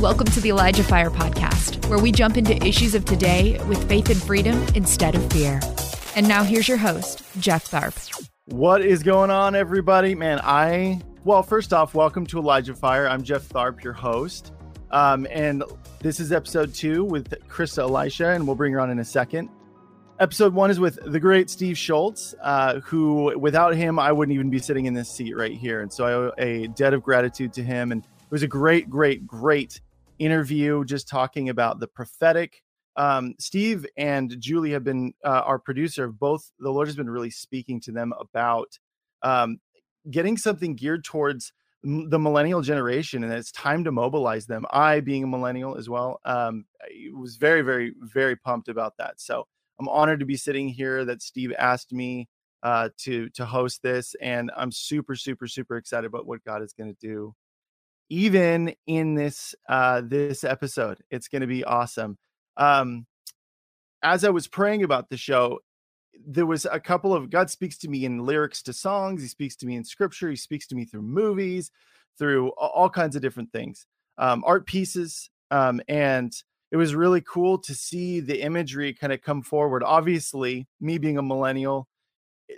Welcome to the Elijah Fire Podcast, where we jump into issues of today with faith and freedom instead of fear. And now here's your host, Jeff Tharp. What is going on, everybody? Man, I, well, first off, welcome to Elijah Fire. I'm Jeff Tharp, your host. Um, and this is episode two with Christa Elisha, and we'll bring her on in a second. Episode one is with the great Steve Schultz, uh, who without him, I wouldn't even be sitting in this seat right here. And so I owe a debt of gratitude to him. And it was a great, great, great interview just talking about the prophetic. Um, Steve and Julie have been uh, our producer. Of both the Lord has been really speaking to them about um, getting something geared towards the millennial generation, and it's time to mobilize them. I, being a millennial as well, um, was very, very, very pumped about that. So I'm honored to be sitting here. That Steve asked me uh, to to host this, and I'm super, super, super excited about what God is going to do even in this uh this episode it's going to be awesome. Um as i was praying about the show there was a couple of god speaks to me in lyrics to songs he speaks to me in scripture he speaks to me through movies through all kinds of different things um art pieces um and it was really cool to see the imagery kind of come forward. Obviously me being a millennial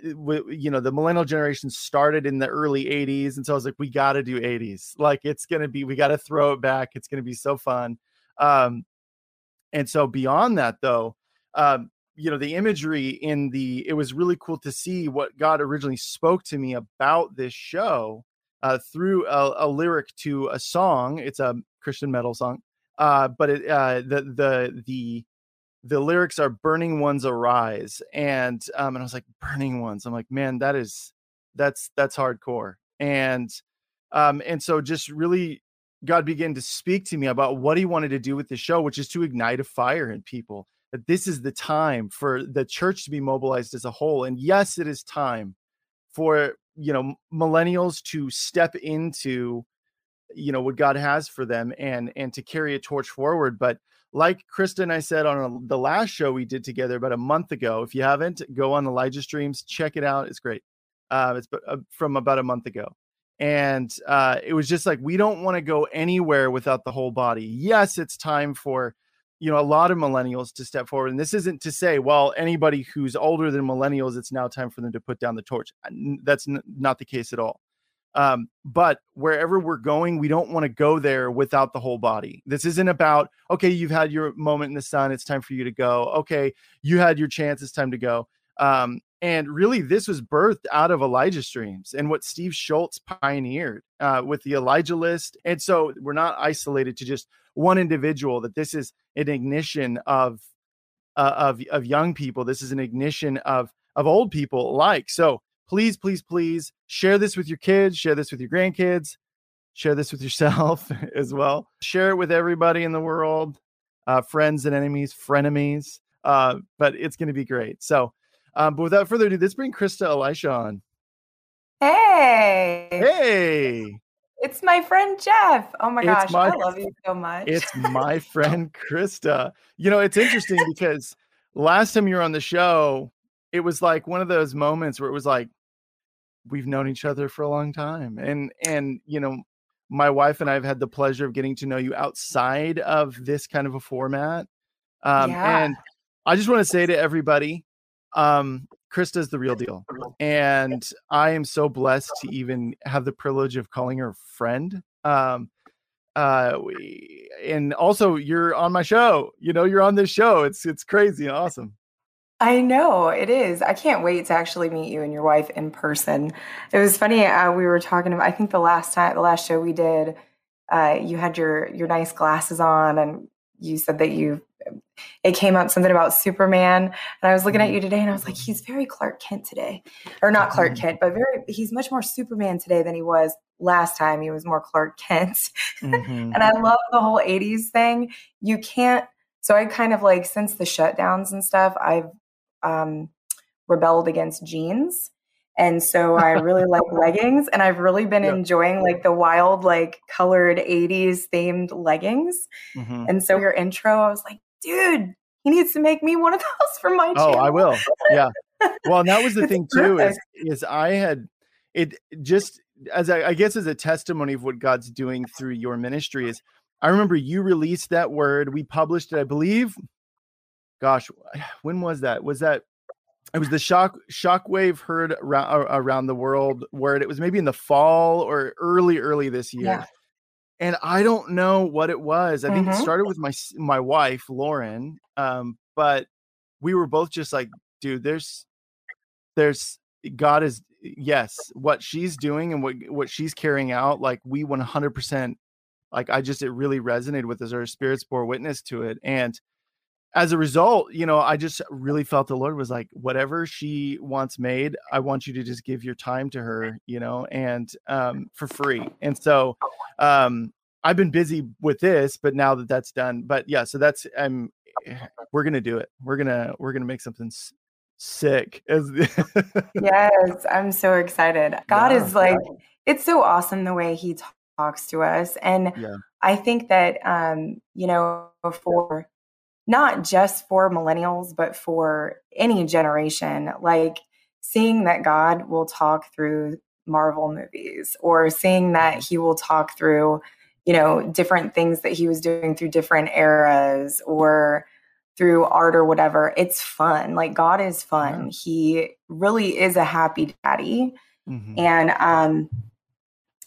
you know the millennial generation started in the early 80s and so i was like we got to do 80s like it's gonna be we got to throw it back. It's gonna be so fun. Um and so beyond that though um you know the imagery in the it was really cool to see what god originally spoke to me about this show uh through a, a lyric to a song. It's a christian metal song uh but it uh the the the the lyrics are burning ones arise and um and i was like burning ones i'm like man that is that's that's hardcore and um and so just really god began to speak to me about what he wanted to do with the show which is to ignite a fire in people that this is the time for the church to be mobilized as a whole and yes it is time for you know millennials to step into you know what god has for them and and to carry a torch forward but like Christa and I said on a, the last show we did together about a month ago. If you haven't, go on Elijah Streams, check it out. It's great. Uh, it's uh, from about a month ago. And uh, it was just like, we don't want to go anywhere without the whole body. Yes, it's time for, you know, a lot of millennials to step forward. And this isn't to say, well, anybody who's older than millennials, it's now time for them to put down the torch. That's n- not the case at all. Um, but wherever we're going, we don't want to go there without the whole body. This isn't about, okay, you've had your moment in the sun. It's time for you to go. Okay, you had your chance. It's time to go. Um, and really, this was birthed out of Elijah Streams and what Steve Schultz pioneered uh, with the Elijah list. And so we're not isolated to just one individual, that this is an ignition of, uh, of, of young people. This is an ignition of, of old people alike. So please, please, please share this with your kids, share this with your grandkids, share this with yourself as well. Share it with everybody in the world, uh, friends and enemies, frenemies. Uh, but it's going to be great. So, um, but without further ado, let's bring Christa Elisha on. Hey. Hey. It's my friend Jeff. Oh my gosh, my, I love you so much. It's my friend Christa. You know, it's interesting because last time you were on the show, it was like one of those moments where it was like we've known each other for a long time and and you know my wife and i've had the pleasure of getting to know you outside of this kind of a format um yeah. and i just want to say to everybody um christa's the real deal and i am so blessed to even have the privilege of calling her friend um uh we, and also you're on my show you know you're on this show it's it's crazy and awesome I know it is. I can't wait to actually meet you and your wife in person. It was funny. Uh, we were talking about. I think the last time, the last show we did, uh, you had your your nice glasses on, and you said that you. It came up something about Superman, and I was looking at mm-hmm. you today, and I was like, he's very Clark Kent today, or not Clark mm-hmm. Kent, but very. He's much more Superman today than he was last time. He was more Clark Kent, mm-hmm. and I love the whole '80s thing. You can't so I kind of like since the shutdowns and stuff, I've um, rebelled against jeans. And so I really like leggings and I've really been yep. enjoying like the wild, like colored 80s themed leggings. Mm-hmm. And so your intro, I was like, dude, he needs to make me one of those for my Oh, I will. Yeah. Well, and that was the thing too, is, is I had it just as I, I guess as a testimony of what God's doing through your ministry is I remember you released that word. We published it, I believe. Gosh, when was that? Was that it was the shock shockwave heard around, around the world word. It was maybe in the fall or early, early this year. Yeah. And I don't know what it was. I mm-hmm. think it mm-hmm. started with my my wife Lauren, um, but we were both just like, dude, there's there's God is yes, what she's doing and what what she's carrying out, like we 100% like I just it really resonated with us. Our spirits bore witness to it, and as a result, you know, I just really felt the Lord was like, whatever she wants made, I want you to just give your time to her, you know, and um, for free. And so um, I've been busy with this, but now that that's done, but yeah, so that's I'm we're gonna do it. We're gonna we're gonna make something s- sick. yes, I'm so excited. God yeah, is like, yeah. it's so awesome the way He talks to us, and yeah. I think that um, you know for not just for millennials, but for any generation, like seeing that God will talk through Marvel movies or seeing that mm-hmm. he will talk through, you know, different things that he was doing through different eras or through art or whatever. It's fun. Like God is fun. Yeah. He really is a happy daddy. Mm-hmm. And um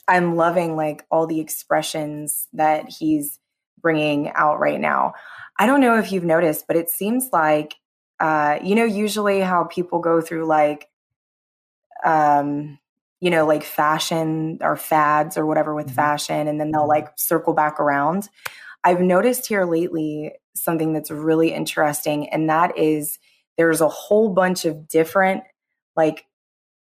I'm loving like all the expressions that he's bringing out right now. I don't know if you've noticed, but it seems like, uh, you know, usually how people go through like, um, you know, like fashion or fads or whatever with mm-hmm. fashion, and then they'll like circle back around. I've noticed here lately something that's really interesting, and that is there's a whole bunch of different like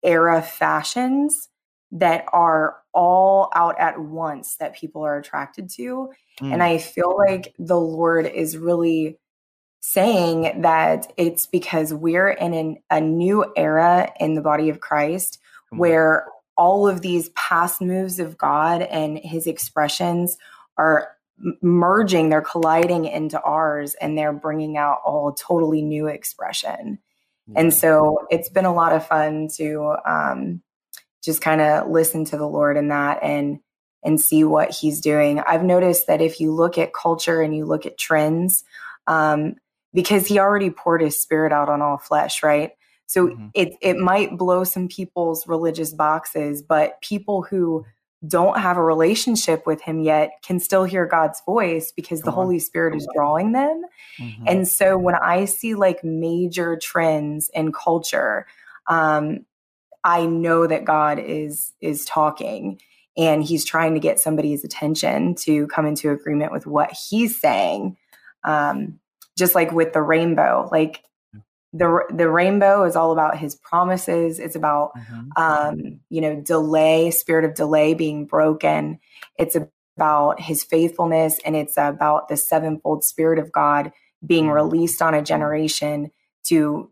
era fashions that are all out at once that people are attracted to. Mm. And I feel like the Lord is really saying that it's because we're in an, a new era in the body of Christ where all of these past moves of God and his expressions are merging, they're colliding into ours, and they're bringing out all totally new expression. Yeah. And so it's been a lot of fun to um, just kind of listen to the Lord in that and and see what he's doing. I've noticed that if you look at culture and you look at trends, um, because he already poured his spirit out on all flesh, right? So mm-hmm. it it might blow some people's religious boxes, but people who don't have a relationship with him yet can still hear God's voice because the Holy Spirit is drawing them. Mm-hmm. And so when I see like major trends in culture, um, I know that God is is talking and he's trying to get somebody's attention to come into agreement with what he's saying. Um, just like with the rainbow, like the the rainbow is all about his promises. It's about mm-hmm. um, you know delay, spirit of delay being broken. It's about his faithfulness, and it's about the sevenfold spirit of God being mm-hmm. released on a generation to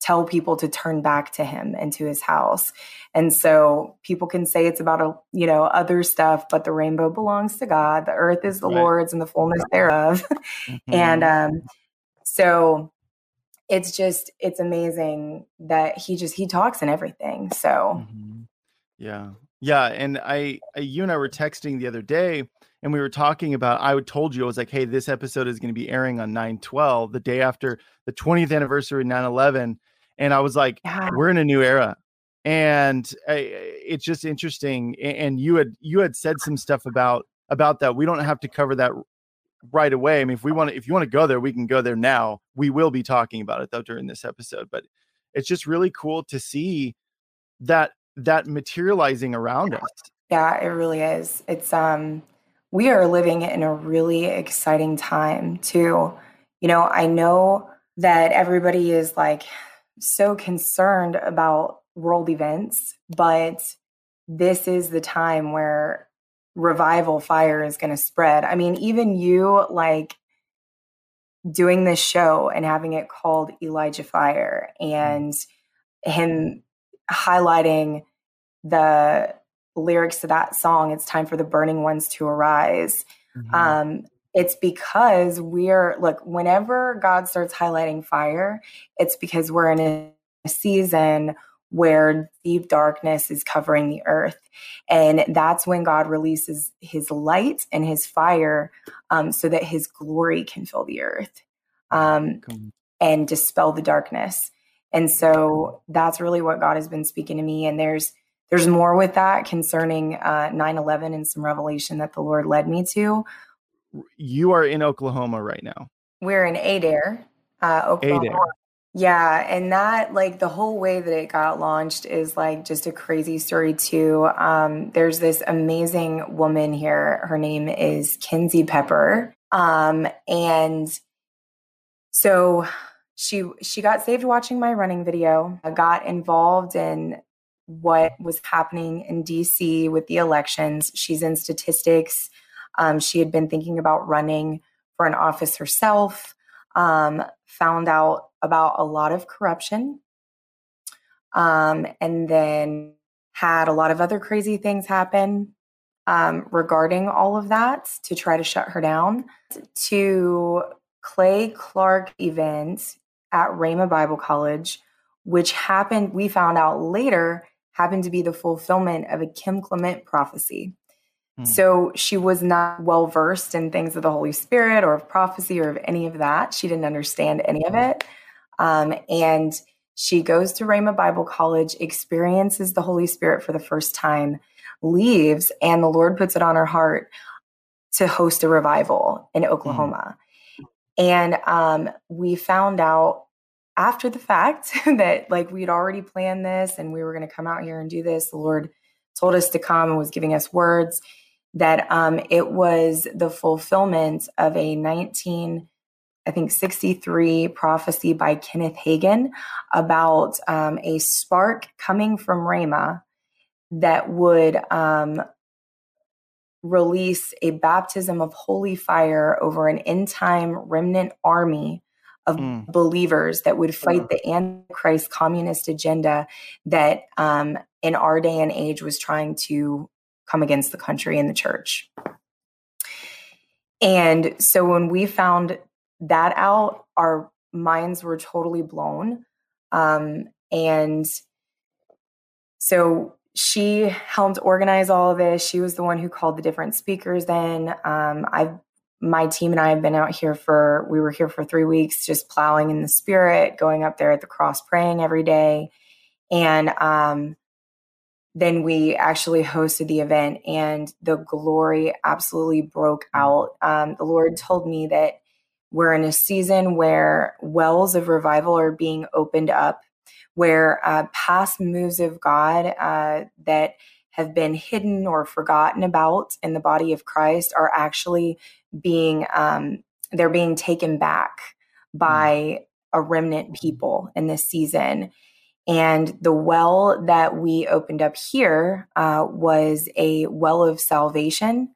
tell people to turn back to him and to his house. And so people can say it's about a, you know, other stuff, but the rainbow belongs to God. The earth is the right. Lord's and the fullness thereof. Mm-hmm. and um so it's just it's amazing that he just he talks and everything. So mm-hmm. Yeah. Yeah, and I, I you and I were texting the other day and we were talking about i told you i was like hey this episode is going to be airing on 9-12 the day after the 20th anniversary of 9-11 and i was like yeah. we're in a new era and I, it's just interesting and you had you had said some stuff about about that. We don't have to cover that right away. I mean if we want to if you want to go there we can go there now. We will be talking about it though during this episode but it's just really cool to see that that materializing around us. Yeah it really is. It's um we are living in a really exciting time too. You know, I know that everybody is like so concerned about world events, but this is the time where revival fire is going to spread. I mean, even you like doing this show and having it called Elijah Fire and mm-hmm. him highlighting the lyrics to that song, It's Time for the Burning Ones to Arise. Mm-hmm. Um, it's because we're, look, whenever God starts highlighting fire, it's because we're in a season where deep darkness is covering the earth. And that's when God releases his light and his fire um, so that his glory can fill the earth um, and dispel the darkness. And so that's really what God has been speaking to me. And there's there's more with that concerning uh, 9-11 and some revelation that the Lord led me to. You are in Oklahoma right now. We're in Adair, uh, Oklahoma. Adair. Yeah, and that like the whole way that it got launched is like just a crazy story too. Um, there's this amazing woman here. Her name is Kinsey Pepper, um, and so she she got saved watching my running video. Got involved in what was happening in DC with the elections. She's in statistics. Um, she had been thinking about running for an office herself. Um, found out about a lot of corruption um, and then had a lot of other crazy things happen um, regarding all of that to try to shut her down to clay clark event at Rhema Bible College, which happened, we found out later, happened to be the fulfillment of a Kim Clement prophecy. Hmm. So she was not well versed in things of the Holy Spirit or of prophecy or of any of that. She didn't understand any of it. Um, and she goes to Rhema Bible College, experiences the Holy Spirit for the first time, leaves, and the Lord puts it on her heart to host a revival in hmm. Oklahoma. Mm. And um, we found out after the fact that like we'd already planned this and we were going to come out here and do this. The Lord told us to come and was giving us words that um, it was the fulfillment of a 19 I think 63 prophecy by Kenneth Hagin about um, a spark coming from Rhema that would um, release a baptism of holy fire over an end time remnant army of mm. believers that would fight the antichrist communist agenda that um, in our day and age was trying to come against the country and the church. And so when we found that out, our minds were totally blown. Um, and so she helped organize all of this. She was the one who called the different speakers in. Um, I've my team and I have been out here for we were here for three weeks, just plowing in the spirit, going up there at the cross, praying every day, and um, then we actually hosted the event and the glory absolutely broke mm. out. Um, the Lord told me that we're in a season where wells of revival are being opened up, where uh, past moves of God uh, that have been hidden or forgotten about in the body of Christ are actually being um, they're being taken back mm. by a remnant people in this season and the well that we opened up here uh, was a well of salvation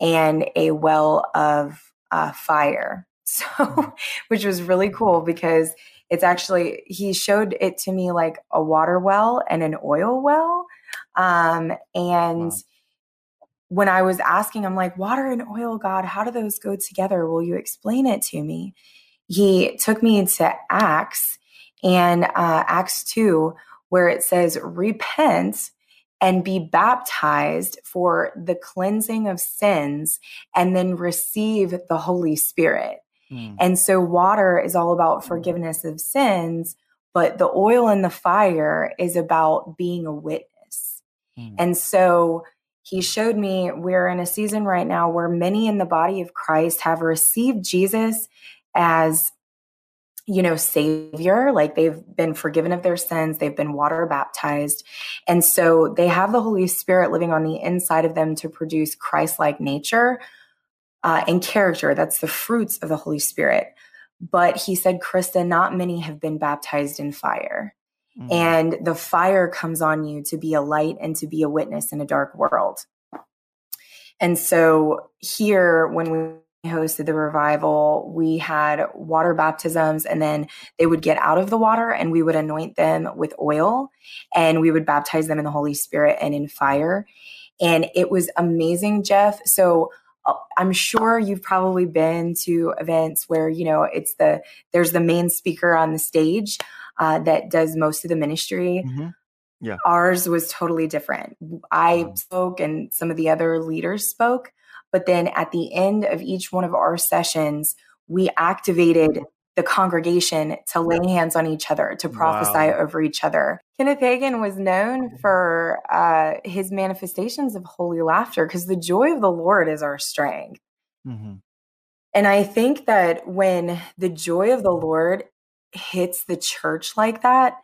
and a well of uh, fire. So, which was really cool because it's actually, he showed it to me like a water well and an oil well. Um, and wow. when I was asking, I'm like, water and oil, God, how do those go together? Will you explain it to me? He took me to Acts and uh, Acts 2, where it says, Repent and be baptized for the cleansing of sins, and then receive the Holy Spirit. Mm. And so, water is all about forgiveness of sins, but the oil and the fire is about being a witness. Mm. And so, he showed me we're in a season right now where many in the body of Christ have received Jesus as you know, savior, like they've been forgiven of their sins, they've been water baptized. And so they have the Holy Spirit living on the inside of them to produce Christ like nature uh, and character. That's the fruits of the Holy Spirit. But he said, Christa, not many have been baptized in fire. Mm. And the fire comes on you to be a light and to be a witness in a dark world. And so here, when we hosted the revival, we had water baptisms, and then they would get out of the water and we would anoint them with oil and we would baptize them in the Holy Spirit and in fire. And it was amazing, Jeff. So uh, I'm sure you've probably been to events where, you know, it's the, there's the main speaker on the stage uh, that does most of the ministry. Mm-hmm. Yeah. Ours was totally different. I spoke and some of the other leaders spoke, but then at the end of each one of our sessions, we activated the congregation to lay hands on each other, to prophesy wow. over each other. Kenneth Hagin was known for uh, his manifestations of holy laughter because the joy of the Lord is our strength. Mm-hmm. And I think that when the joy of the Lord hits the church like that,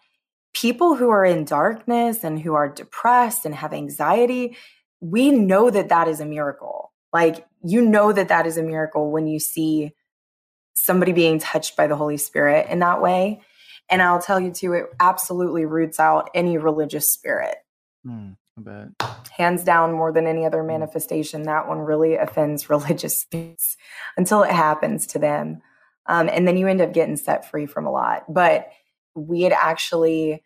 people who are in darkness and who are depressed and have anxiety, we know that that is a miracle. Like, you know that that is a miracle when you see somebody being touched by the Holy Spirit in that way. And I'll tell you too, it absolutely roots out any religious spirit. Mm, I bet. Hands down, more than any other manifestation, that one really offends religious spirits until it happens to them. Um, and then you end up getting set free from a lot. But we had actually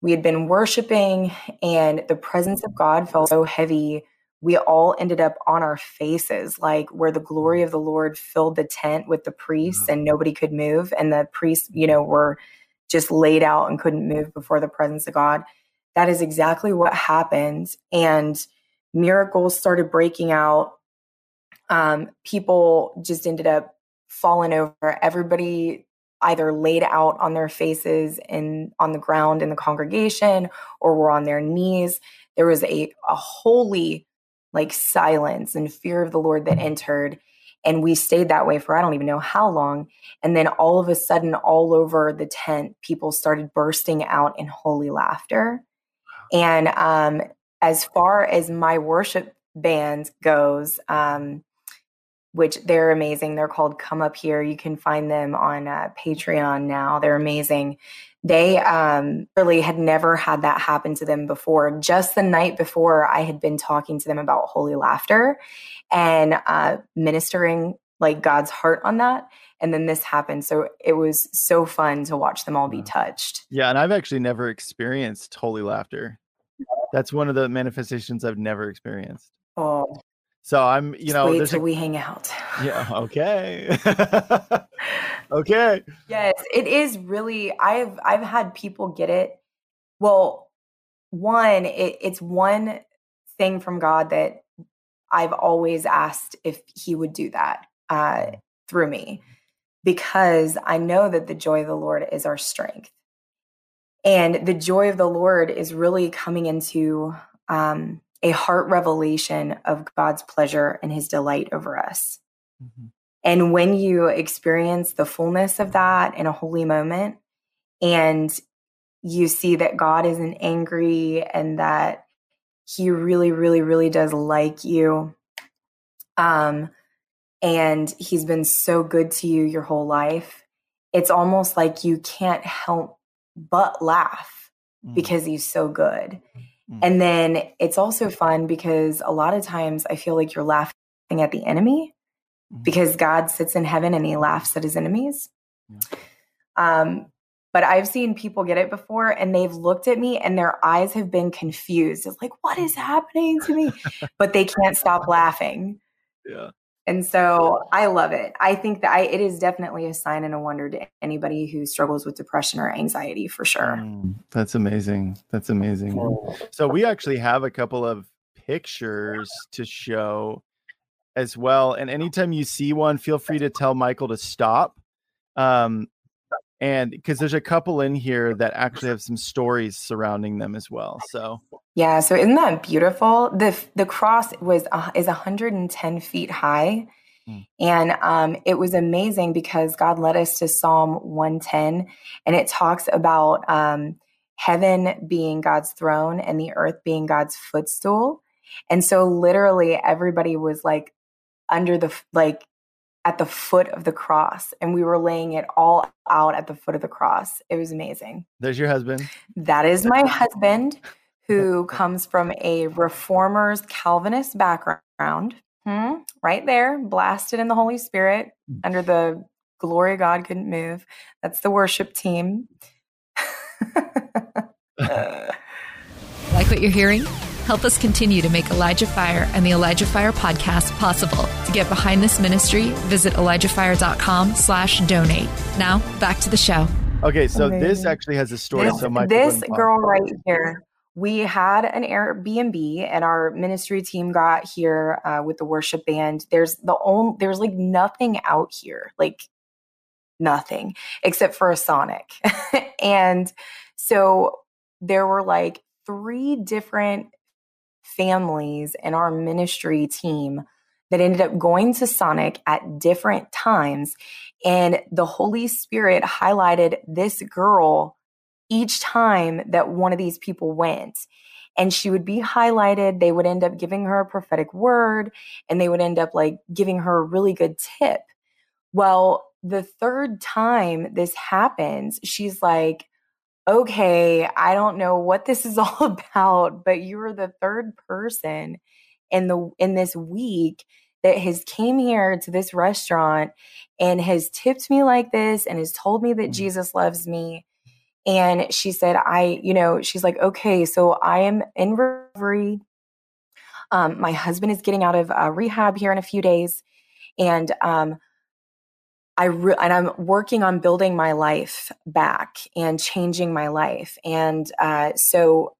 we had been worshiping and the presence of God felt so heavy we all ended up on our faces, like where the glory of the Lord filled the tent with the priests mm-hmm. and nobody could move. And the priests, you know, were just laid out and couldn't move before the presence of God. That is exactly what happened. And miracles started breaking out. Um, people just ended up falling over. Everybody either laid out on their faces and on the ground in the congregation or were on their knees. There was a, a holy like silence and fear of the Lord that entered. And we stayed that way for I don't even know how long. And then all of a sudden, all over the tent, people started bursting out in holy laughter. And um, as far as my worship band goes, um, which they're amazing. They're called Come Up Here. You can find them on uh, Patreon now. They're amazing they um, really had never had that happen to them before. Just the night before, I had been talking to them about holy laughter and uh, ministering like God's heart on that. And then this happened. So it was so fun to watch them all be touched. Yeah. And I've actually never experienced holy laughter. That's one of the manifestations I've never experienced. Oh, so I'm, you Just know, wait till a, we hang out. Yeah. Okay. okay. Yes, it is really. I've I've had people get it. Well, one, it, it's one thing from God that I've always asked if He would do that uh, through me, because I know that the joy of the Lord is our strength, and the joy of the Lord is really coming into. Um, a heart revelation of God's pleasure and his delight over us. Mm-hmm. And when you experience the fullness of that in a holy moment, and you see that God isn't angry and that he really, really, really does like you. Um, and he's been so good to you your whole life. It's almost like you can't help but laugh mm. because he's so good. Mm. And then it's also fun because a lot of times I feel like you're laughing at the enemy mm. because God sits in heaven and he laughs at his enemies. Yeah. Um, but I've seen people get it before and they've looked at me and their eyes have been confused. It's like, what is happening to me? but they can't stop laughing. Yeah. And so I love it. I think that I, it is definitely a sign and a wonder to anybody who struggles with depression or anxiety for sure. Mm, that's amazing. That's amazing. So we actually have a couple of pictures to show as well. And anytime you see one, feel free to tell Michael to stop. Um, and because there's a couple in here that actually have some stories surrounding them as well so yeah so isn't that beautiful the the cross was uh, is 110 feet high mm. and um, it was amazing because god led us to psalm 110 and it talks about um, heaven being god's throne and the earth being god's footstool and so literally everybody was like under the like at the foot of the cross and we were laying it all out at the foot of the cross. It was amazing. There's your husband. That is my husband who comes from a reformers Calvinist background. Hmm, right there, blasted in the Holy Spirit mm. under the glory of God couldn't move. That's the worship team. like what you're hearing? Help us continue to make Elijah Fire and the Elijah Fire podcast possible. To get behind this ministry, visit ElijahFire.com slash donate. Now, back to the show. Okay, so Amazing. this actually has a story. This, so my this girl right here, we had an Airbnb, and our ministry team got here uh, with the worship band. There's the only there's like nothing out here, like nothing except for a Sonic, and so there were like three different families in our ministry team that ended up going to Sonic at different times. And the Holy Spirit highlighted this girl each time that one of these people went. And she would be highlighted. They would end up giving her a prophetic word and they would end up like giving her a really good tip. Well, the third time this happens, she's like, okay, I don't know what this is all about, but you're the third person in the in this week that has came here to this restaurant and has tipped me like this and has told me that mm-hmm. Jesus loves me. And she said, I, you know, she's like, okay, so I am in recovery. Um, my husband is getting out of uh, rehab here in a few days. And um, I re- and I'm working on building my life back and changing my life. And uh, so,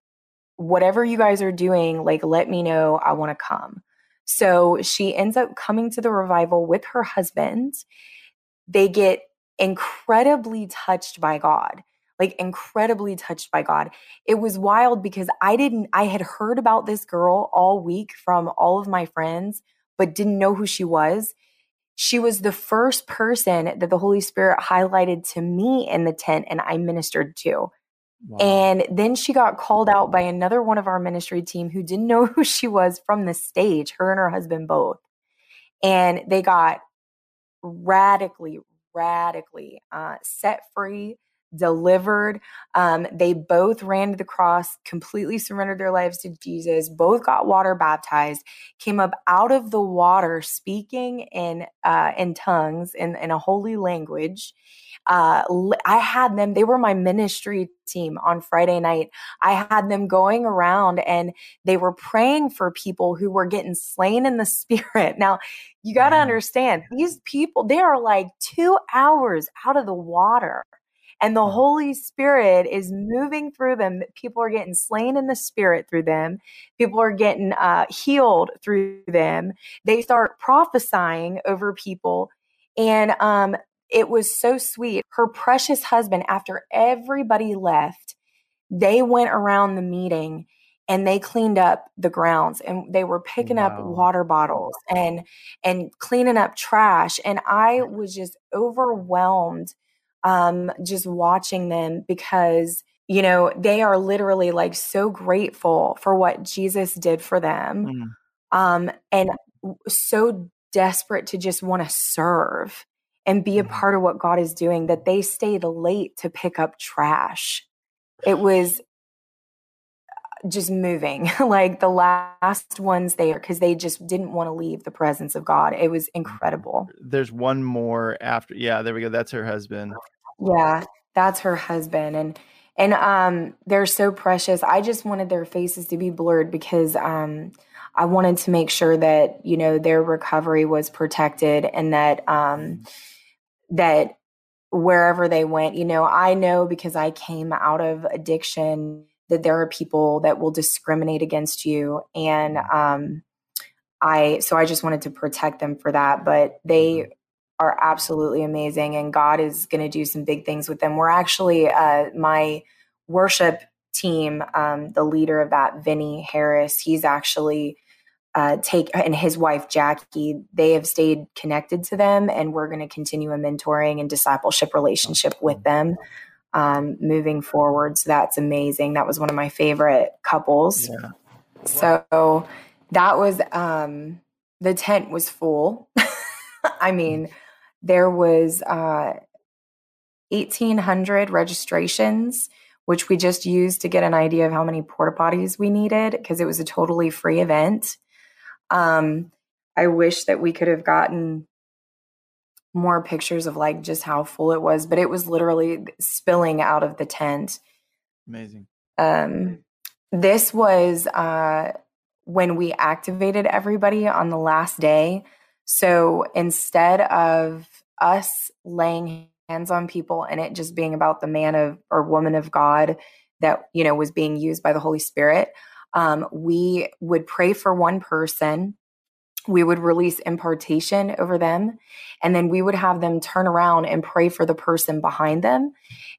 whatever you guys are doing, like, let me know. I want to come. So she ends up coming to the revival with her husband. They get incredibly touched by God like incredibly touched by God. It was wild because I didn't, I had heard about this girl all week from all of my friends, but didn't know who she was she was the first person that the Holy Spirit highlighted to me in the tent and I ministered to. Wow. And then she got called out by another one of our ministry team who didn't know who she was from the stage, her and her husband both. And they got radically, radically uh, set free delivered. Um, they both ran to the cross, completely surrendered their lives to Jesus, both got water baptized, came up out of the water speaking in uh, in tongues in, in a holy language. Uh, I had them, they were my ministry team on Friday night. I had them going around and they were praying for people who were getting slain in the spirit. Now, you got to understand, these people, they are like two hours out of the water and the Holy Spirit is moving through them. People are getting slain in the spirit through them. People are getting uh, healed through them. They start prophesying over people. And um, it was so sweet. Her precious husband, after everybody left, they went around the meeting and they cleaned up the grounds and they were picking wow. up water bottles and and cleaning up trash and i was just overwhelmed um, just watching them because you know they are literally like so grateful for what jesus did for them mm. um, and so desperate to just want to serve and be a mm. part of what god is doing that they stayed late to pick up trash it was just moving. Like the last ones there because they just didn't want to leave the presence of god. It was incredible. There's one more after yeah there we go that's her husband. Yeah that's her husband and and um they're so precious. I just wanted their faces to be blurred because um i wanted to make sure that you know their recovery was protected and that um that wherever they went you know i know because i came out of addiction that there are people that will discriminate against you. And um i so i just wanted to protect them for that but they mm-hmm. are absolutely amazing and god is going to do some big things with them. We're actually uh my worship team um the leader of that vinny harris he's actually uh, take and his wife Jackie, they have stayed connected to them, and we're going to continue a mentoring and discipleship relationship with them um, moving forward. So that's amazing. That was one of my favorite couples. Yeah. So that was um, the tent was full. I mean, there was uh, 1,800 registrations, which we just used to get an idea of how many porta potties we needed because it was a totally free event. Um, I wish that we could have gotten more pictures of like just how full it was, but it was literally spilling out of the tent. Amazing. Um, this was uh, when we activated everybody on the last day. So instead of us laying hands on people and it just being about the man of or woman of God that, you know, was being used by the Holy Spirit. Um, we would pray for one person we would release impartation over them and then we would have them turn around and pray for the person behind them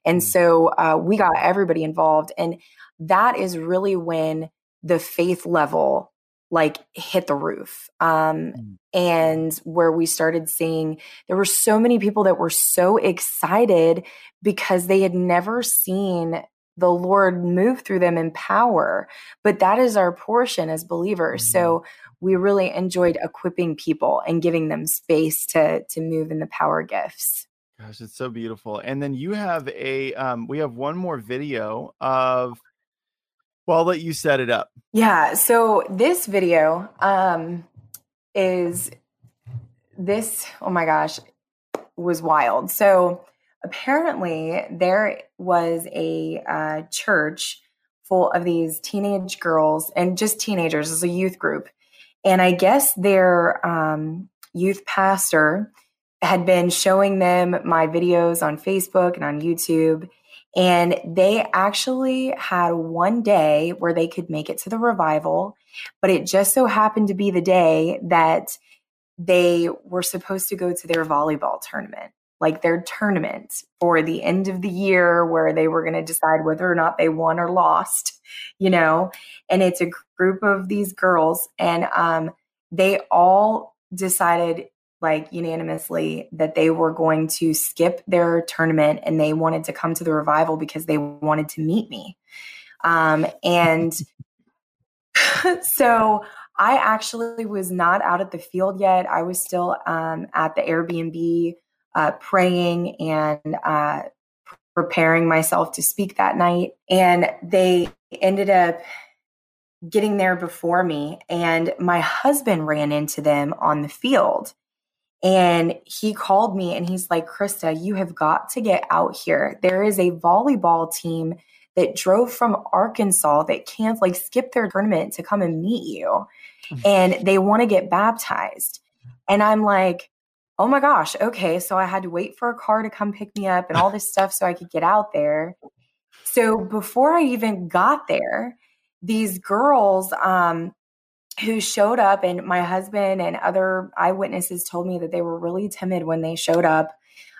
and mm. so uh, we got everybody involved and that is really when the faith level like hit the roof um, mm. and where we started seeing there were so many people that were so excited because they had never seen the lord move through them in power but that is our portion as believers. Mm-hmm. so we really enjoyed equipping people and giving them space to to move in the power gifts. Gosh it's so beautiful. And then you have a um, we have one more video of well i'll let you set it up. Yeah so this video um is this oh my gosh was wild. So apparently there was a uh, church full of these teenage girls and just teenagers as a youth group and I guess their um, youth pastor had been showing them my videos on Facebook and on YouTube. And they actually had one day where they could make it to the revival, but it just so happened to be the day that they were supposed to go to their volleyball tournament, like their tournament for the end of the year where they were going to decide whether or not they won or lost, you know. And it's a group of these girls, and um, they all decided like unanimously that they were going to skip their tournament and they wanted to come to the revival because they wanted to meet me. Um, and so I actually was not out at the field yet. I was still um, at the Airbnb uh, praying and uh, preparing myself to speak that night. And they ended up getting there before me and my husband ran into them on the field and he called me and he's like christa you have got to get out here there is a volleyball team that drove from arkansas that can't like skip their tournament to come and meet you mm-hmm. and they want to get baptized and i'm like oh my gosh okay so i had to wait for a car to come pick me up and all this stuff so i could get out there so before i even got there these girls um, who showed up, and my husband and other eyewitnesses told me that they were really timid when they showed up.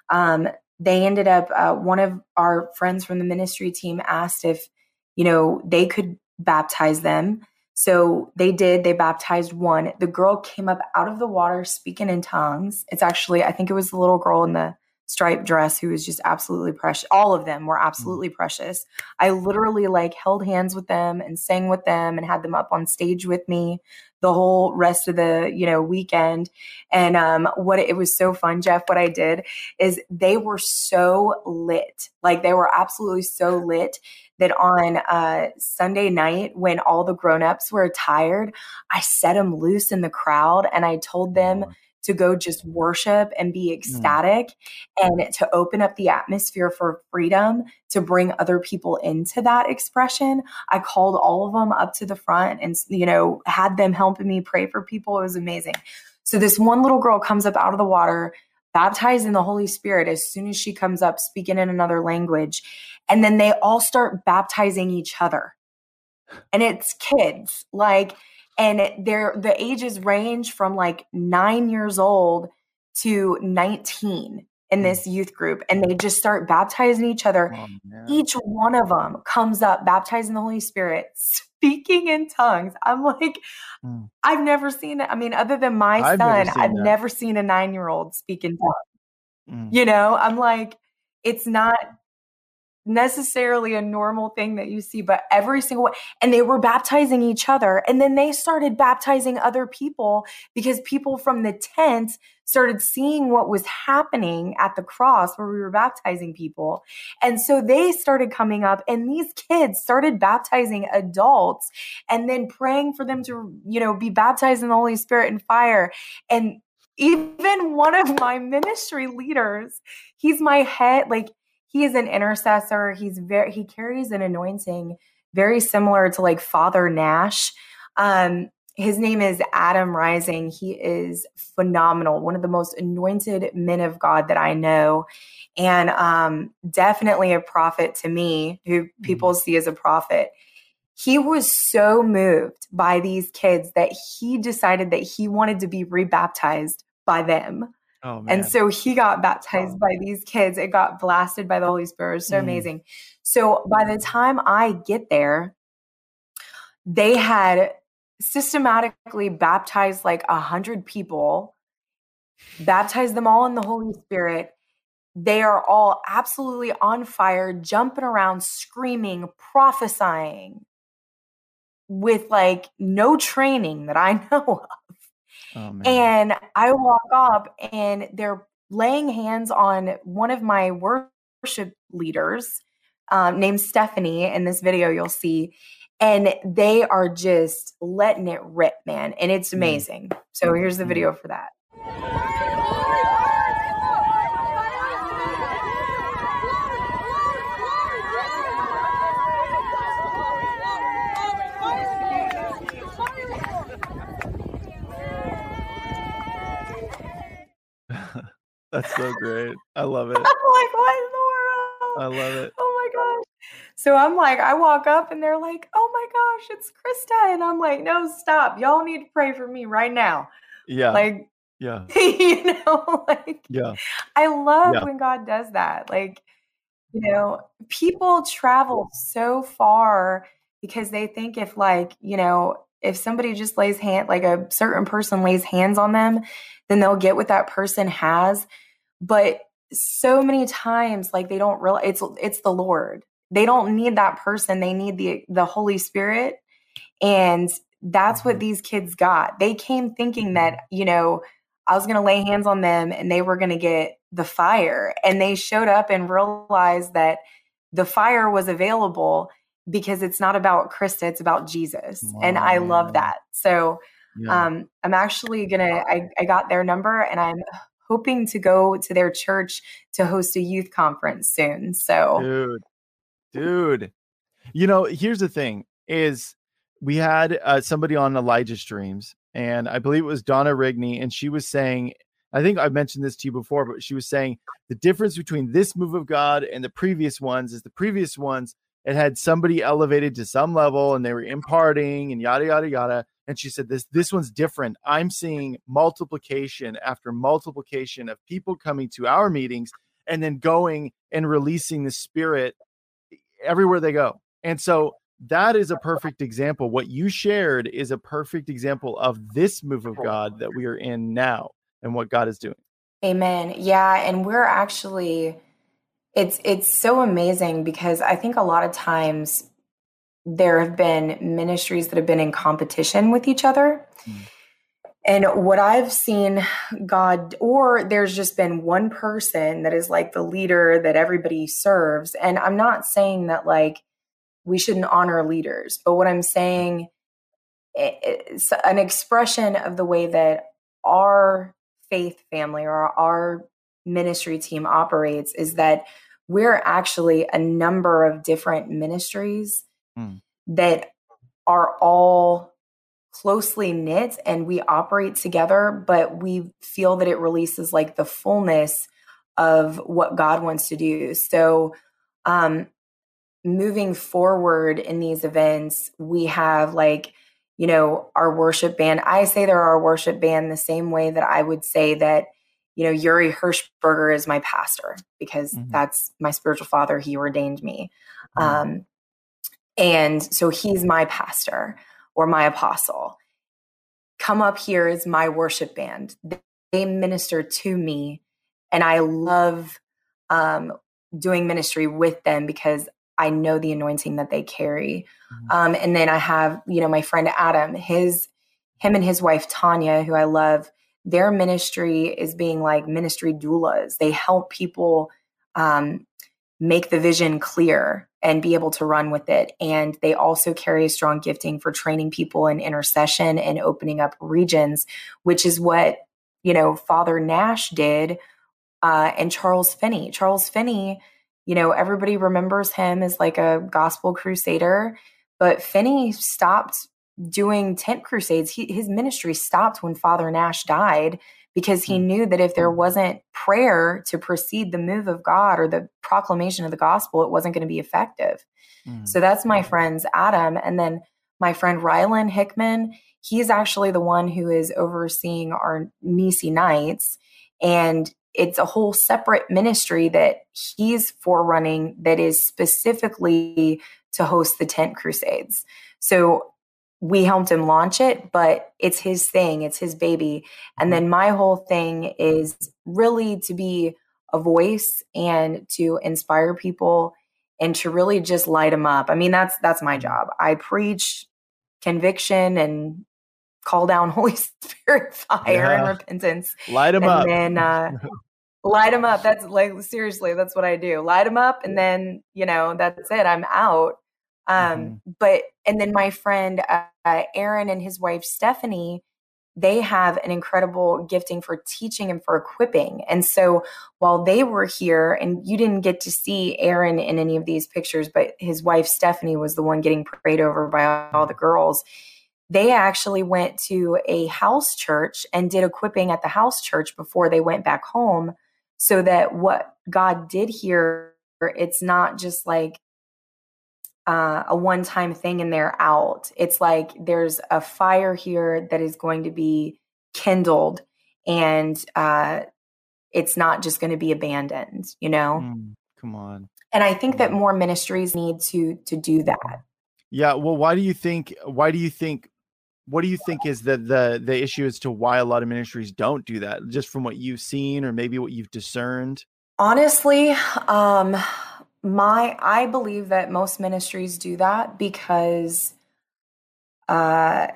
Um, they ended up, uh, one of our friends from the ministry team asked if, you know, they could baptize them. So they did. They baptized one. The girl came up out of the water speaking in tongues. It's actually, I think it was the little girl in the striped dress who was just absolutely precious. All of them were mm. absolutely mm. precious. I literally like held hands with them and sang with them and had them up on stage with me the whole rest of the you know weekend and um what it was so fun jeff what i did is they were so lit like they were absolutely so lit that on uh, sunday night when all the grown-ups were tired i set them loose in the crowd and i told them to go just worship and be mm. ecstatic mm. and to open up the atmosphere for freedom to bring other people into that expression. I called all of them up to the front and, you know, had them helping me pray for people. It was amazing. So this one little girl comes up out of the water, baptized in the Holy Spirit as soon as she comes up, speaking in another language. And then they all start baptizing each other. And it's kids. Like, and they're the ages range from like nine years old to 19 in hmm. this youth group and they just start baptizing each other oh, each one of them comes up baptizing the holy spirit speaking in tongues i'm like mm. i've never seen it i mean other than my I've son never i've that. never seen a nine year old speak in tongues mm. you know i'm like it's not necessarily a normal thing that you see, but every single one. And they were baptizing each other. And then they started baptizing other people because people from the tent started seeing what was happening at the cross where we were baptizing people. And so they started coming up and these kids started baptizing adults and then praying for them to, you know, be baptized in the Holy Spirit and fire. And even one of my ministry leaders, he's my head, like he is an intercessor. He's very he carries an anointing very similar to like Father Nash. Um, his name is Adam Rising. He is phenomenal, one of the most anointed men of God that I know, and um, definitely a prophet to me, who people mm-hmm. see as a prophet. He was so moved by these kids that he decided that he wanted to be rebaptized by them. Oh, and so he got baptized by these kids. It got blasted by the Holy Spirit. It was so mm. amazing. So by the time I get there, they had systematically baptized like a hundred people, baptized them all in the Holy Spirit. They are all absolutely on fire, jumping around, screaming, prophesying with like no training that I know of. Oh, and I walk up and they're laying hands on one of my worship leaders um, named Stephanie. In this video, you'll see. And they are just letting it rip, man. And it's mm. amazing. Mm. So here's the mm. video for that. That's so great. I love it. I'm like, what in the world? I love it. Oh my gosh. So I'm like, I walk up and they're like, oh my gosh, it's Christa. And I'm like, no, stop. Y'all need to pray for me right now. Yeah. Like, yeah. you know, like, yeah. I love yeah. when God does that. Like, you know, people travel so far because they think if, like, you know, if somebody just lays hand, like a certain person lays hands on them, then they'll get what that person has. But so many times, like they don't realize it's it's the Lord. They don't need that person. They need the the Holy Spirit, and that's what mm-hmm. these kids got. They came thinking that you know I was going to lay hands on them and they were going to get the fire, and they showed up and realized that the fire was available because it's not about Christa, it's about Jesus. Wow. And I love that. So yeah. um, I'm actually gonna I, I got their number and I'm hoping to go to their church to host a youth conference soon. So dude, dude. You know, here's the thing is we had uh, somebody on Elijah Streams, and I believe it was Donna Rigney, and she was saying, I think I've mentioned this to you before, but she was saying the difference between this move of God and the previous ones is the previous ones it had somebody elevated to some level and they were imparting and yada yada yada. And she said this this one's different. I'm seeing multiplication after multiplication of people coming to our meetings and then going and releasing the spirit everywhere they go. And so that is a perfect example. What you shared is a perfect example of this move of god that we are in now and what god is doing. Amen. Yeah and we're actually it's it's so amazing because I think a lot of times there have been ministries that have been in competition with each other. Mm. And what I've seen God, or there's just been one person that is like the leader that everybody serves. And I'm not saying that like we shouldn't honor leaders, but what I'm saying is an expression of the way that our faith family or our ministry team operates is that we're actually a number of different ministries mm. that are all closely knit and we operate together, but we feel that it releases like the fullness of what God wants to do. So, um, moving forward in these events, we have like, you know, our worship band. I say they're our worship band the same way that I would say that you know, Uri Hirschberger is my pastor because mm-hmm. that's my spiritual father. He ordained me. Mm-hmm. Um, and so he's my pastor or my apostle. Come up here is my worship band. They minister to me. And I love um, doing ministry with them because I know the anointing that they carry. Mm-hmm. Um, and then I have, you know, my friend Adam, his, him and his wife Tanya, who I love their ministry is being like ministry doulas. They help people um, make the vision clear and be able to run with it. And they also carry a strong gifting for training people in intercession and opening up regions, which is what, you know, Father Nash did uh, and Charles Finney. Charles Finney, you know, everybody remembers him as like a gospel crusader, but Finney stopped doing tent crusades. He, his ministry stopped when Father Nash died because he mm. knew that if there wasn't prayer to precede the move of God or the proclamation of the gospel, it wasn't going to be effective. Mm. So that's my friends Adam. And then my friend Rylan Hickman, he's actually the one who is overseeing our Nisi Nights. And it's a whole separate ministry that he's forerunning that is specifically to host the tent crusades. So we helped him launch it, but it's his thing, it's his baby. And then my whole thing is really to be a voice and to inspire people and to really just light them up. I mean, that's that's my job. I preach conviction and call down Holy Spirit fire yeah. and repentance. Light them and up. And then uh, light them up. That's like seriously, that's what I do. Light them up, and then you know that's it. I'm out. Um, mm-hmm. But and then my friend uh, Aaron and his wife Stephanie, they have an incredible gifting for teaching and for equipping. And so while they were here, and you didn't get to see Aaron in any of these pictures, but his wife Stephanie was the one getting prayed over by all the girls. They actually went to a house church and did equipping at the house church before they went back home so that what God did here, it's not just like uh, a one time thing and they're out. It's like there's a fire here that is going to be kindled and uh, it's not just going to be abandoned, you know? Mm, come on. And I think that more ministries need to to do that. Yeah, well why do you think why do you think what do you think is the the the issue as to why a lot of ministries don't do that just from what you've seen or maybe what you've discerned honestly um my i believe that most ministries do that because uh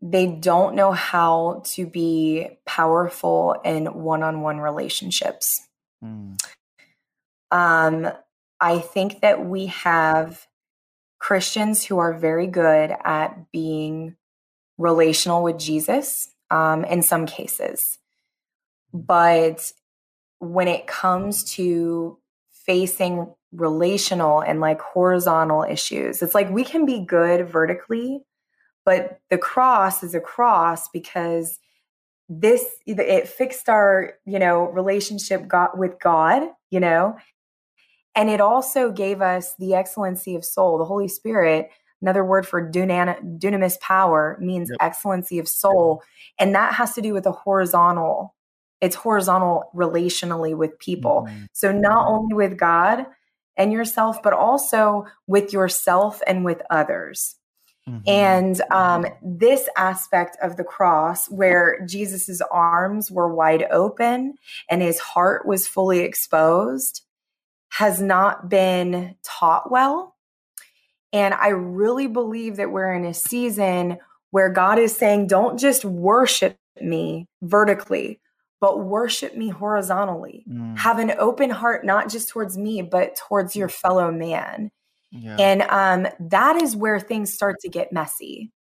they don't know how to be powerful in one-on-one relationships mm. um i think that we have christians who are very good at being relational with Jesus um, in some cases. But when it comes to facing relational and like horizontal issues, it's like we can be good vertically, but the cross is a cross because this it fixed our you know relationship got with god you know and it also gave us the excellency of soul the holy spirit Another word for dunamis power means yep. excellency of soul. And that has to do with a horizontal, it's horizontal relationally with people. Mm-hmm. So not only with God and yourself, but also with yourself and with others. Mm-hmm. And um, this aspect of the cross, where Jesus's arms were wide open and his heart was fully exposed, has not been taught well and I really believe that we're in a season where God is saying, don't just worship me vertically, but worship me horizontally. Mm. Have an open heart, not just towards me, but towards your fellow man. Yeah. And um, that is where things start to get messy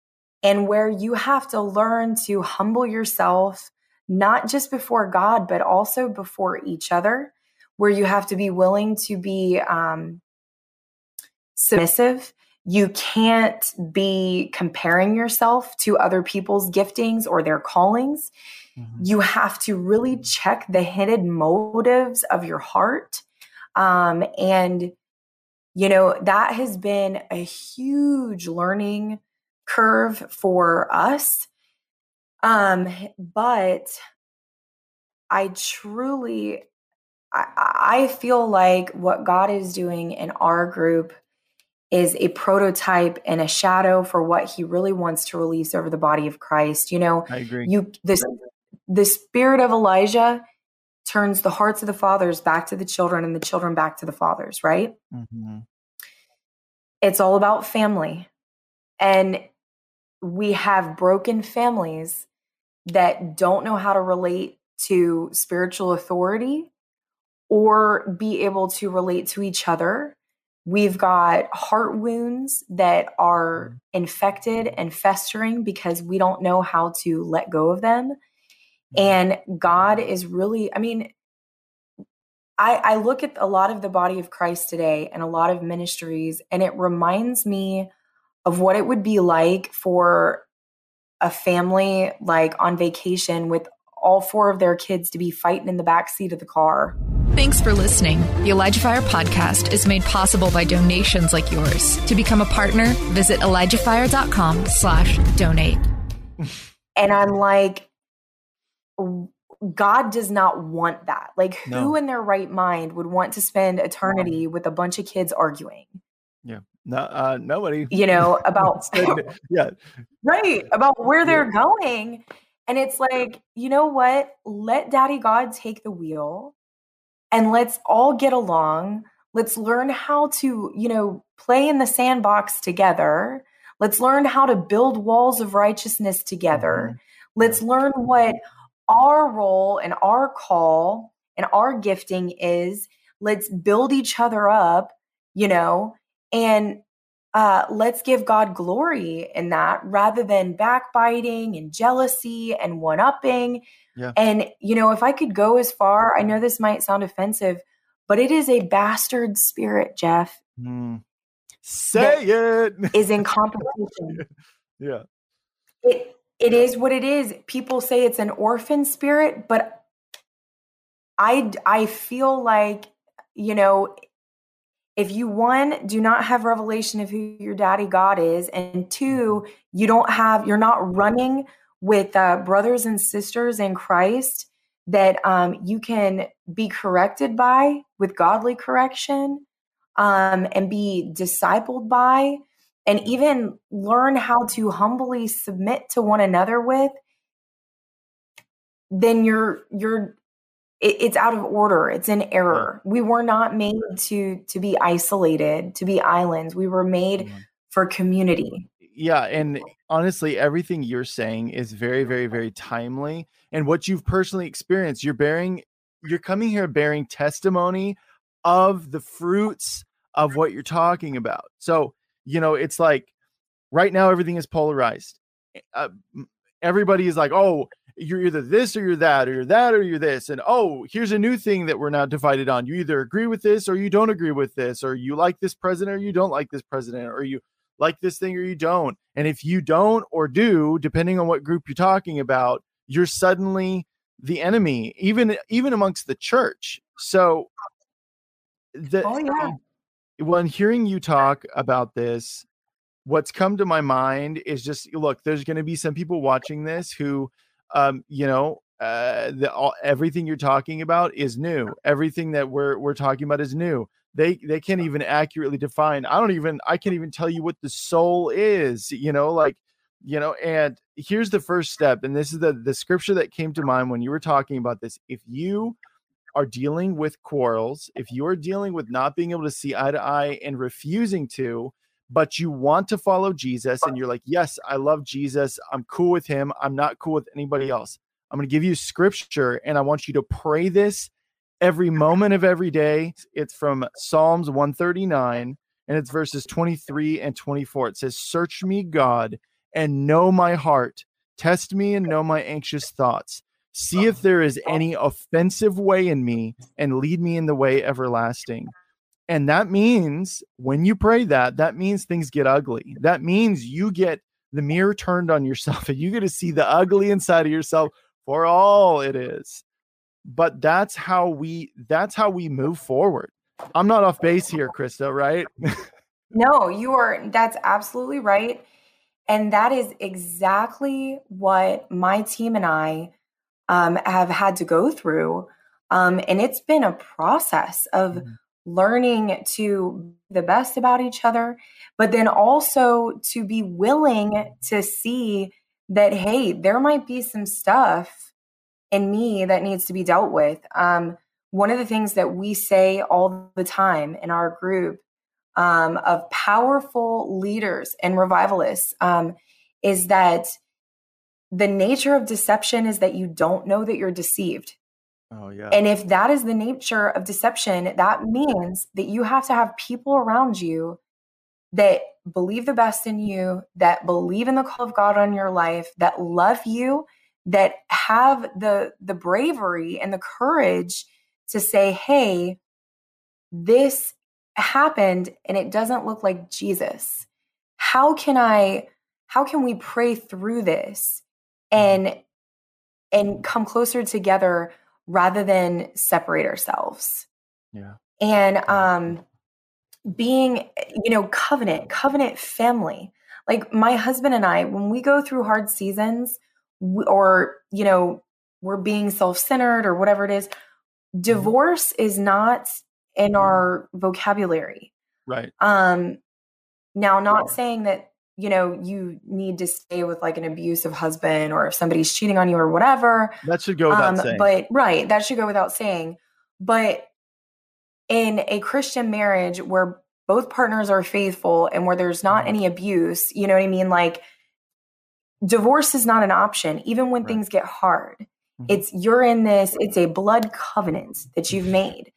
and where you have to learn to humble yourself, not just before God, but also before each other, where you have to be willing to be um, submissive you can't be comparing yourself to other people's giftings or their callings. Mm-hmm. You have to really check the hidden motives of your heart. Um, and, you know, that has been a huge learning curve for us. Um, but I truly, I, I feel like what God is doing in our group is a prototype and a shadow for what he really wants to release over the body of Christ. You know, I agree. You this the spirit of Elijah turns the hearts of the fathers back to the children and the children back to the fathers, right? Mm-hmm. It's all about family. And we have broken families that don't know how to relate to spiritual authority or be able to relate to each other We've got heart wounds that are mm. infected and festering because we don't know how to let go of them. Mm. And God is really, I mean, I, I look at a lot of the body of Christ today and a lot of ministries, and it reminds me of what it would be like for a family like on vacation with all four of their kids to be fighting in the back seat of the car. Thanks for listening. The Elijah Fire podcast is made possible by donations like yours. To become a partner, visit ElijahFire.com slash donate. And I'm like, God does not want that. Like, who No. in their right mind would want to spend eternity with a bunch of kids arguing, Yeah. No, uh, nobody. you know, about yeah. right about where they're going and it's like you know what let daddy god take the wheel and let's all get along. Let's learn how to you know play in the sandbox together. Let's learn how to build walls of righteousness together. Let's learn what our role and our call and our gifting is. Let's build each other up you know and uh, let's give God glory in that rather than backbiting and jealousy and one upping. Yeah. And, you know, if I could go as far, I know this might sound offensive, but it is a bastard spirit, Jeff, Mm. Say it. is in competition. yeah. it it is what it is. People say it's an orphan spirit, but I I feel like you know if you one do not have revelation of who your daddy God is, and two you don't have you're not running with uh, brothers and sisters in Christ that um, you can be corrected by with godly correction um, and be discipled by and even learn how to humbly submit to one another with then you're you're it, it's out of order. It's an error. We were not made to to be isolated to be islands. We were made Mhm. for community yeah and honestly everything you're saying is very very very timely and what you've personally experienced you're bearing you're coming here bearing testimony of the fruits of what you're talking about so you know it's like right now everything is polarized uh, everybody is like oh you're either this or you're that or you're that or you're this and oh here's a new thing that we're now divided on you either agree with this or you don't agree with this or you like this president or you don't like this president or you like this thing or you don't. And if you don't or do, depending on what group you're talking about, you're suddenly the enemy, even even amongst the church. So the oh yeah when hearing you talk about this, what's come to my mind is just look, there's going to be some people watching this who, um, you know, uh, the, all, everything you're talking about is new. Everything that we're we're talking about is new. They they can't even accurately define. I don't even I can't even tell you what the soul is. You know, like you know. And here's the first step, and this is the the scripture that came to mind when you were talking about this. If you are dealing with quarrels, if you are dealing with not being able to see eye to eye and refusing to, but you want to follow Jesus and you're like, yes, I love Jesus. I'm cool with him. I'm not cool with anybody else. I'm going to give you scripture and I want you to pray this every moment of every day. It's from Psalms 139 and it's verses 23 and 24. It says, Search me, God, and know my heart. Test me and know my anxious thoughts. See if there is any offensive way in me and lead me in the way everlasting. And that means when you pray that, that means things get ugly. That means you get the mirror turned on yourself and you get to see the ugly inside of yourself for all it is. But that's how we that's how we move forward. I'm not off base here, Christa, right? No, you are, that's absolutely right. And that is exactly what my team and I um, have had to go through. Um, and it's been a process of Mhm. learning to the best about each other, but then also to be willing to see that, hey, there might be some stuff in me that needs to be dealt with. Um, one of the things that we say all the time in our group um, of powerful leaders and revivalists um, is that the nature of deception is that you don't know that you're deceived. Oh yeah. And if that is the nature of deception, that means that you have to have people around you that believe the best in you, that believe in the call of God on your life, that love you, that have the the bravery and the courage to say, "Hey, this happened and it doesn't look like Jesus. How can I how can we pray through this and and come closer together rather than separate ourselves Yeah. and um being you know covenant covenant family like my husband and i when we go through hard seasons or you know we're being self-centered or whatever it is divorce is not in our vocabulary Right. um now not saying that you know you need to stay with like an abusive husband or if somebody's cheating on you or whatever That should go without um, saying. But right, that should go without saying. But in a Christian marriage where both partners are faithful and where there's not Mhm. any abuse, you know what I mean? Like divorce is not an option, even when Right. things get hard. Mhm. It's you're in this, it's a blood covenant that you've made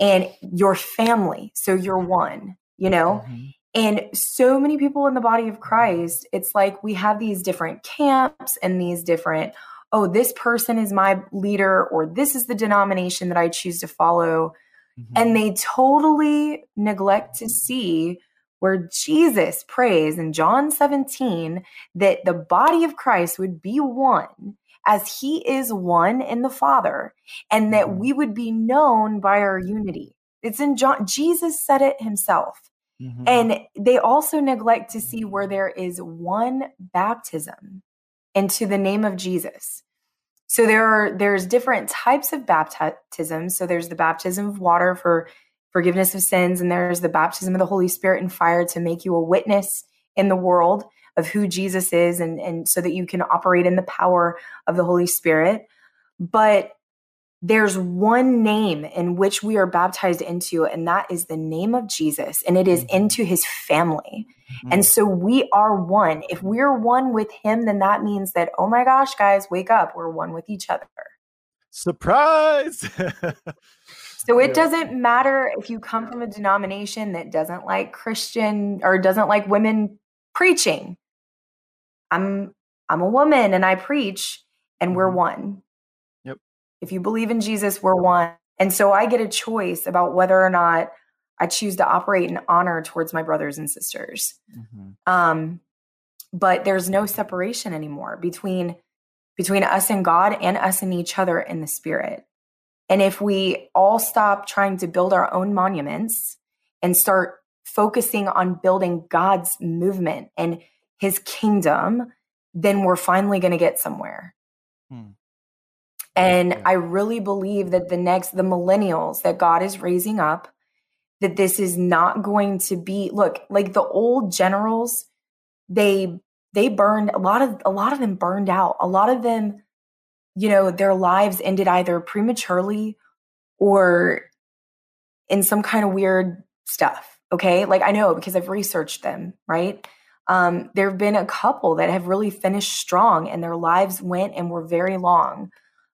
and your family. So you're one, you know? Mhm. And so many people in the body of Christ, it's like we have these different camps and these different, oh, this person is my leader, or this is the denomination that I choose to follow. Mhm. And they totally neglect to see where Jesus prays in John 17 that the body of Christ would be one as he is one in the Father, and that Mhm. we would be known by our unity. It's in John, Jesus said it himself. Mhm. And they also neglect to see where there is one baptism into the name of Jesus. So there are there's different types of baptism. So there's the baptism of water for forgiveness of sins and there's the baptism of the Holy Spirit and fire to make you a witness in the world of who Jesus is and and so that you can operate in the power of the Holy Spirit. But there's one name in which we are baptized into, and that is the name of Jesus, and it is Mhm. into his family. Mhm. And so we are one. If we're one with him, then that means that, oh my gosh, guys, wake up. We're one with each other. surprise. So it Yeah. doesn't matter if you come from a denomination that doesn't like Christian or doesn't like women preaching. I'm I'm a woman and I preach and we're Mhm. one. Yep. If you believe in Jesus, we're one. And so I get a choice about whether or not I choose to operate in honor towards my brothers and sisters. Mhm. Um, but there's no separation anymore between between us and God and us and each other in the spirit. And if we all stop trying to build our own monuments and start focusing on building God's movement and his kingdom, then we're finally going to get somewhere. Hmm. And Yeah. I really believe that the next, the millennials that God is raising up, that this is not going to be, look, like the old generals, they, they burned a lot of, a lot of them burned out. A lot of them, you know, their lives ended either prematurely or in some kind of weird stuff. Okay. Like I know because I've researched them, right? Um, there have been a couple that have really finished strong and their lives went and were very long.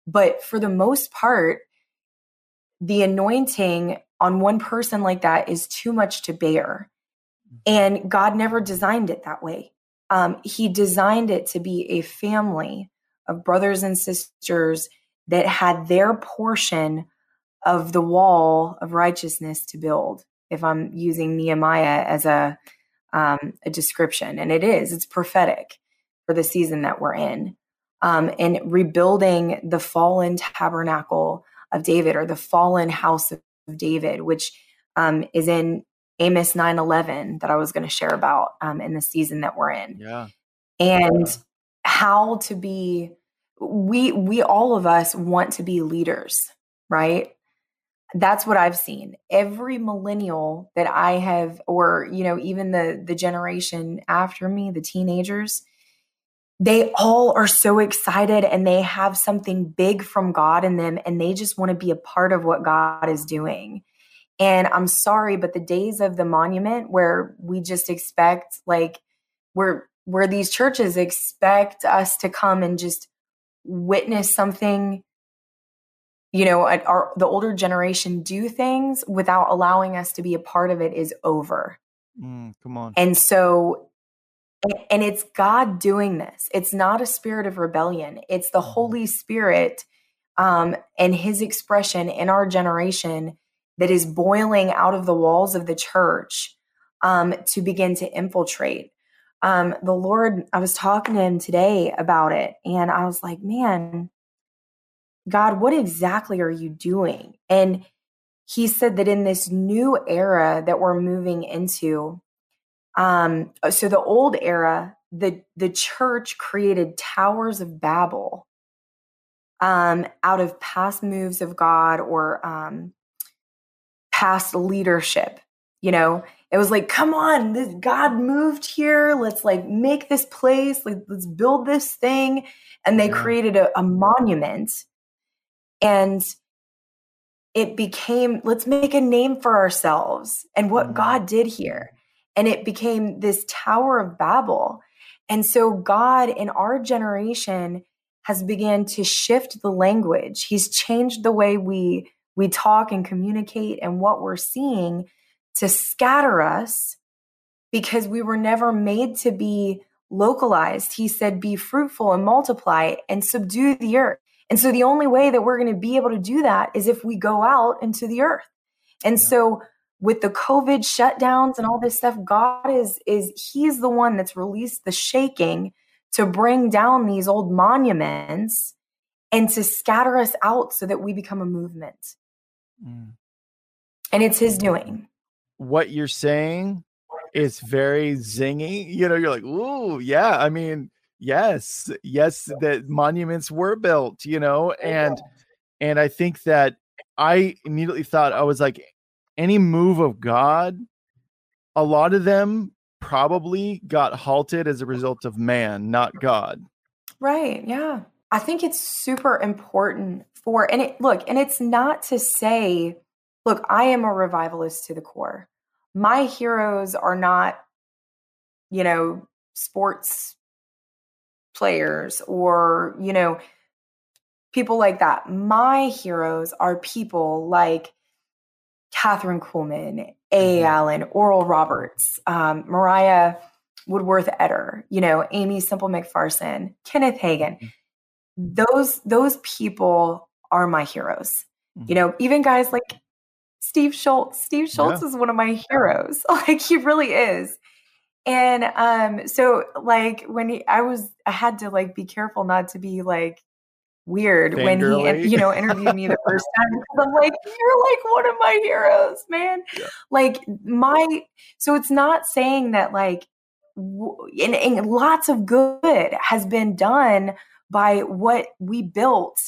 But for the most part, the anointing on one person like that is too much to bear. And God never designed it that way. Um, he designed it to be a family of brothers and sisters that had their portion of the wall of righteousness to build. If I'm using Nehemiah as a um, a description, and it is, it's prophetic for the season that we're in, um, and rebuilding the fallen tabernacle of David or the fallen house of David, which um, is in Amos 9:11 that I was going to share about um, in the season that we're in Yeah. and Yeah. How to be we we all of us want to be leaders right? That's what i've seen. Every millennial that i have or you know even the the generation after me the teenagers they all are so excited and they have something big from god in them and they just want to be a part of what god is doing. And i'm sorry but the days of the monument where we just expect like where where these churches expect us to come and just witness something you know at our the older generation do things without allowing us to be a part of it is over. Mm, come on. and so and- and it's god doing this. It's not a spirit of rebellion. It's the holy spirit um and his expression in our generation that is boiling out of the walls of the church um to begin to infiltrate um, the Lord, I was talking to him today about it, and I was like, man, God, what exactly are you doing? And he said that in this new era that we're moving into, um, so the old era, the the church created towers of Babel um, out of past moves of God or um, past leadership. You know, it was like, come on, this God moved here. Let's like make this place. Like, let's build this thing. And they yeah. created a, a monument, and it became let's make a name for ourselves and what mm. God did here. And it became this Tower of Babel. And so God in our generation has began to shift the language. He's changed the way we we talk and communicate and what we're seeing to scatter us because we were never made to be localized. He said, Be fruitful and multiply and subdue the earth. And so the only way that we're going to be able to do that is if we go out into the earth. And yeah. so with the COVID shutdowns and all this stuff, God is is He's the one that's released the shaking to bring down these old monuments and to scatter us out so that we become a movement. Mm. And it's his doing. What you're saying is very zingy. You know, you're like, ooh, yeah. I mean, yes, yes, that monuments were built, you know, oh, and and I think that I immediately thought I was like, any move of God, a lot of them probably got halted as a result of man, not God. Right. Yeah. I think it's super important for, and it, look, and it's not to say, look, I am a revivalist to the core. My heroes are not, you know, sports players or, you know, people like that. My heroes are people like Kathryn Kuhlman, A. Mm-hmm. Allen, Oral Roberts, um, Maria Woodworth Etter, you know, Aimee Semple McPherson, Kenneth Hagin. Mm-hmm. Those those people are my heroes. Mm-hmm. You know, even guys like Steve Shultz. Steve Shultz yeah. is one of my heroes. Like he really is. And um, so like when he, I was, I had to like be careful not to be like weird when he you know interviewed me the first time I'm like you're like one of my heroes man yeah. like my so it's not saying that like and, and lots of good has been done by what we built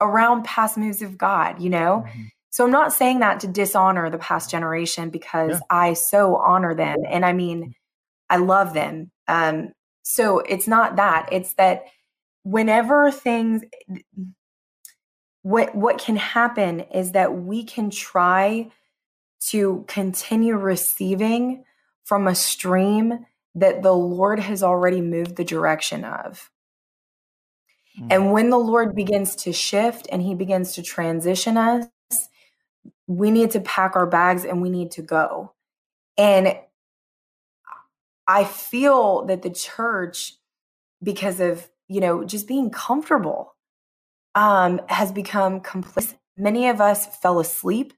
around past moves of God you know mm-hmm. So I'm not saying that to dishonor the past generation because yeah. I so honor them and I mean I love them um so it's not that it's that whenever things what what can happen is that we can try to continue receiving from a stream that the Lord has already moved the direction of. Mm. And when the Lord begins to shift and he begins to transition us, we need to pack our bags and we need to go. And I feel that the church, because of you know, just being comfortable um, has become complacent. Many of us fell asleep.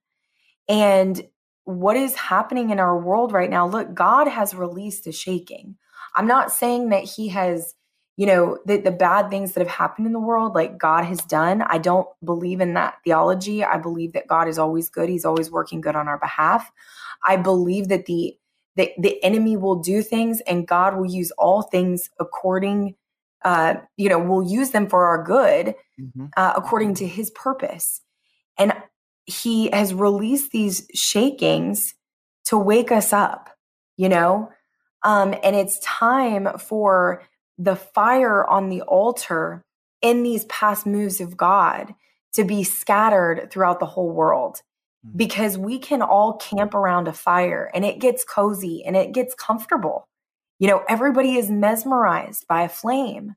And what is happening in our world right now? Look, God has released a shaking. I'm not saying that He has, you know, the, the bad things that have happened in the world, like God has done. I don't believe in that theology. I believe that God is always good, He's always working good on our behalf. I believe that the the, the enemy will do things and God will use all things according uh, you know, we'll use them for our good mm-hmm. uh, according to his purpose. And he has released these shakings to wake us up, you know? Um, and it's time for the fire on the altar in these past moves of God to be scattered throughout the whole world mm-hmm. because we can all camp around a fire and it gets cozy and it gets comfortable. You know, everybody is mesmerized by a flame.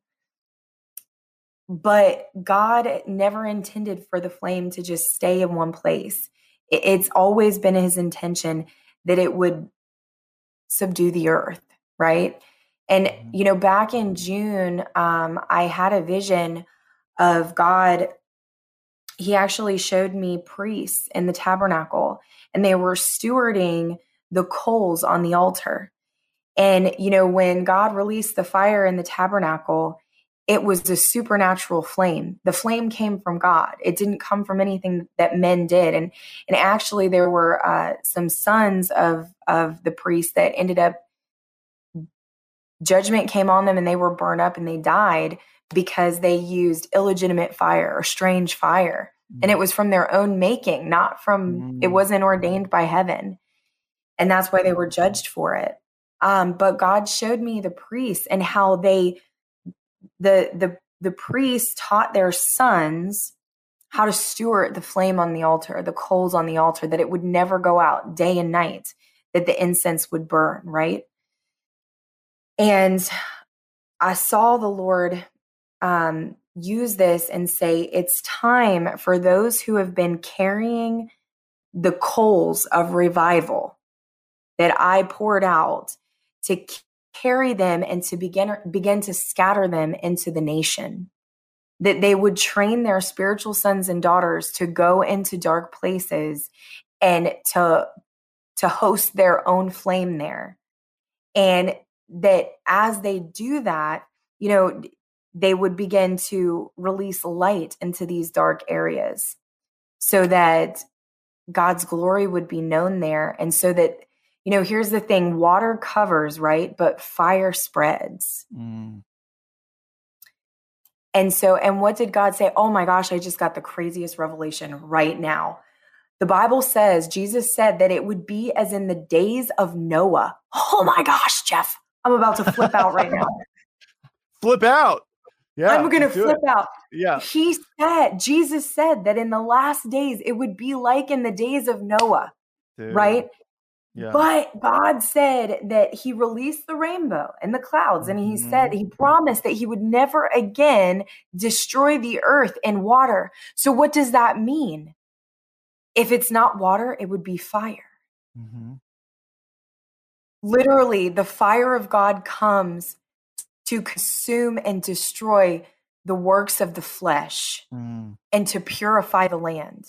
But God never intended for the flame to just stay in one place. It's always been his intention that it would subdue the earth, right? And, mm-hmm. you know, back in June, um, I had a vision of God. He actually showed me priests in the tabernacle, and they were stewarding the coals on the altar And, you know, when God released the fire in the tabernacle, it was a supernatural flame. The flame came from God. It didn't come from anything that men did. And and actually, there were uh, some sons of of the priest that ended up judgment came on them, and they were burned up and they died because they used illegitimate fire or strange fire, and it mm. was from their own making, not from. Mm-hmm. It mm. wasn't ordained by heaven, and that's why they were judged for it. Um, but God showed me the priests and how they the the the priests taught their sons how to steward the flame on the altar, the coals on the altar, that it would never go out day and night, that the incense would burn, right? And I saw the Lord um, use this and say, it's time for those who have been carrying the coals of revival that I poured out to carry them and to begin begin to scatter them into the nation. That they would train their spiritual sons and daughters to go into dark places and to to host their own flame there. And that as they do that you know they would begin to release light into these dark areas so that God's glory would be known there and so that you know, here's the thing water covers, right? But fire spreads. Mm. And so, and what did God say? Oh my gosh, I just got the craziest revelation right now. The Bible says, Jesus said that it would be as in the days of Noah. Oh my gosh, Jeff, I'm about to flip out right now. Flip out. Yeah. I'm going to flip it. out. Yeah. He said, Jesus said that in the last days, it would be like in the days of Noah, Dude. right? But God said that He released the rainbow and the clouds, and He mm-hmm. said He promised that He would never again destroy the earth in water. So, what does that mean? If it's not water, it would be fire. Mm-hmm. Literally, the fire of God comes to consume and destroy the works of the flesh mm. and to purify the land.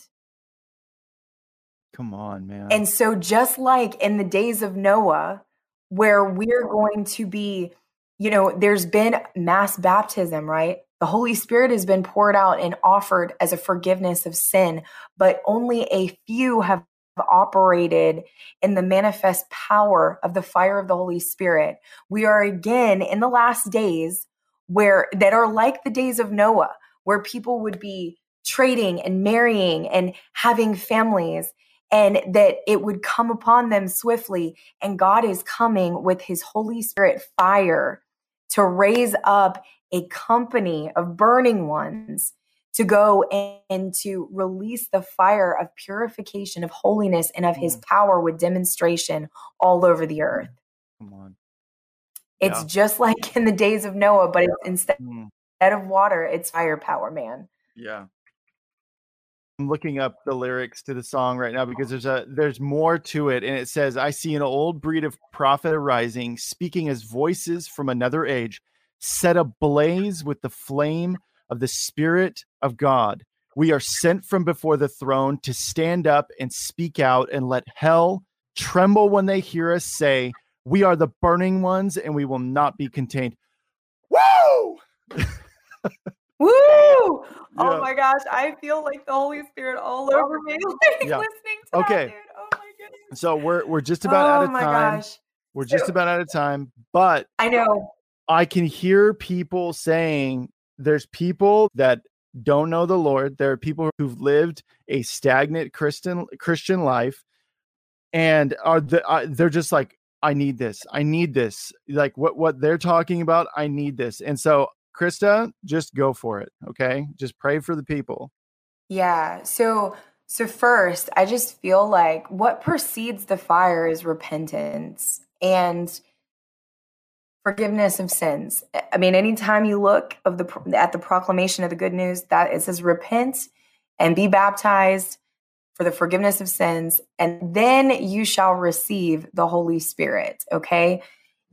Come on, man. And so, just like in the days of Noah, where we're going to be, you know, there's been mass baptism, right? The Holy Spirit has been poured out and offered as a forgiveness of sin, but only a few have operated in the manifest power of the fire of the Holy Spirit. We are again in the last days where that are like the days of Noah, where people would be trading and marrying and having families and that it would come upon them swiftly. And God is coming with his Holy Spirit fire to raise up a company of burning ones to go and, to release the fire of purification, of holiness, and of his mm. power with demonstration all over the earth. Come on. It's yeah. just like in the days of Noah, but it's instead, mm. instead of water, it's firepower, man. Yeah. I'm looking up the lyrics to the song right now because there's a there's more to it and it says I see an old breed of prophet arising speaking as voices from another age set ablaze with the flame of the spirit of God we are sent from before the throne to stand up and speak out and let hell tremble when they hear us say we are the burning ones and we will not be contained woo Woo! Oh yeah. My gosh, I feel like the Holy Spirit all over me, like yeah. listening to okay. That, oh my goodness. So we're we're just about oh out of time. Gosh. We're just about out of time, but I know I can hear people saying there's people that don't know the Lord. There are people who've lived a stagnant Christian Christian life, and are the, uh, they're just like, I need this. I need this. Like what what they're talking about. I need this. And so Christa, just go for it. Okay. Just pray for the people. Yeah. So, so first, I just feel like what precedes the fire is repentance and forgiveness of sins. I mean, anytime you look of the at the proclamation of the good news, that it says repent and be baptized for the forgiveness of sins, and then you shall receive the Holy Spirit, okay?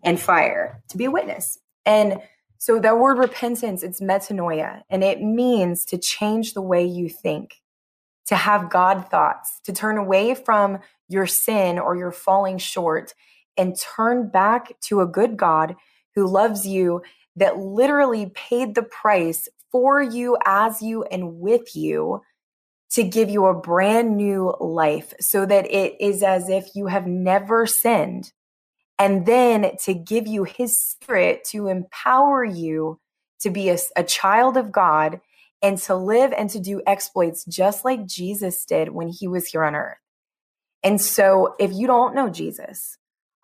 And fire to be a witness. And so that word repentance, it's metanoia, and it means to change the way you think, to have God thoughts, to turn away from your sin or your falling short and turn back to a good God who loves you, that literally paid the price for you, as you, and with you to give you a brand new life so that it is as if you have never sinned. And then to give you his spirit to empower you to be a, a, child of God and to live and to do exploits just like Jesus did when he was here on earth. And so if you don't know Jesus,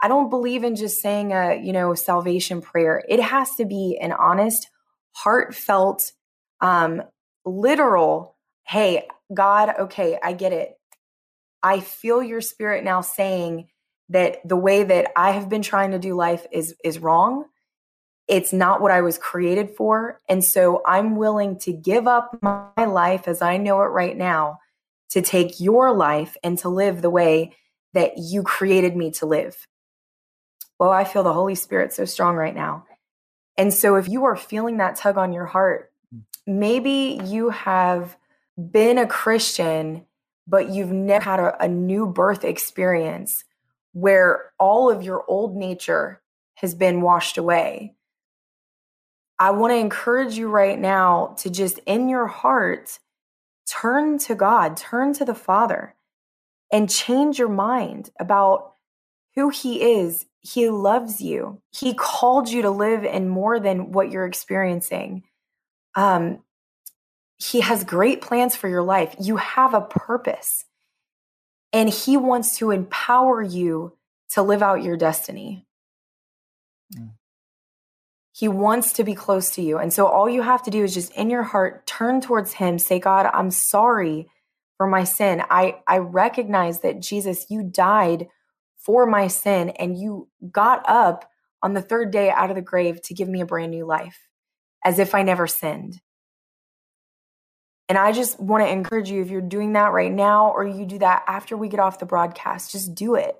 I don't believe in just saying a, you know, salvation prayer. It has to be an honest, heartfelt, um, literal, hey, God, okay, I get it. I feel your spirit now saying that the way that I have been trying to do life is is wrong. It's not what I was created for. And so I'm willing to give up my life as I know it right now to take your life and to live the way that you created me to live. Well, I feel the Holy Spirit so strong right now. And so if you are feeling that tug on your heart, maybe you have been a Christian, but you've never had a, a new birth experience where all of your old nature has been washed away. I want to encourage you right now to just in your heart turn to God, turn to the Father, and change your mind about who He is. He loves you. He called you to live in more than what you're experiencing. Um, he has great plans for your life. You have a purpose, and He wants to empower you to live out your destiny. Mm. He wants to be close to you. And so all you have to do is just in your heart turn towards him, say, God, I'm sorry for my sin. I, I recognize that Jesus, you died for my sin and you got up on the third day out of the grave to give me a brand new life as if I never sinned. And I just want to encourage you if you're doing that right now or you do that after we get off the broadcast, just do it.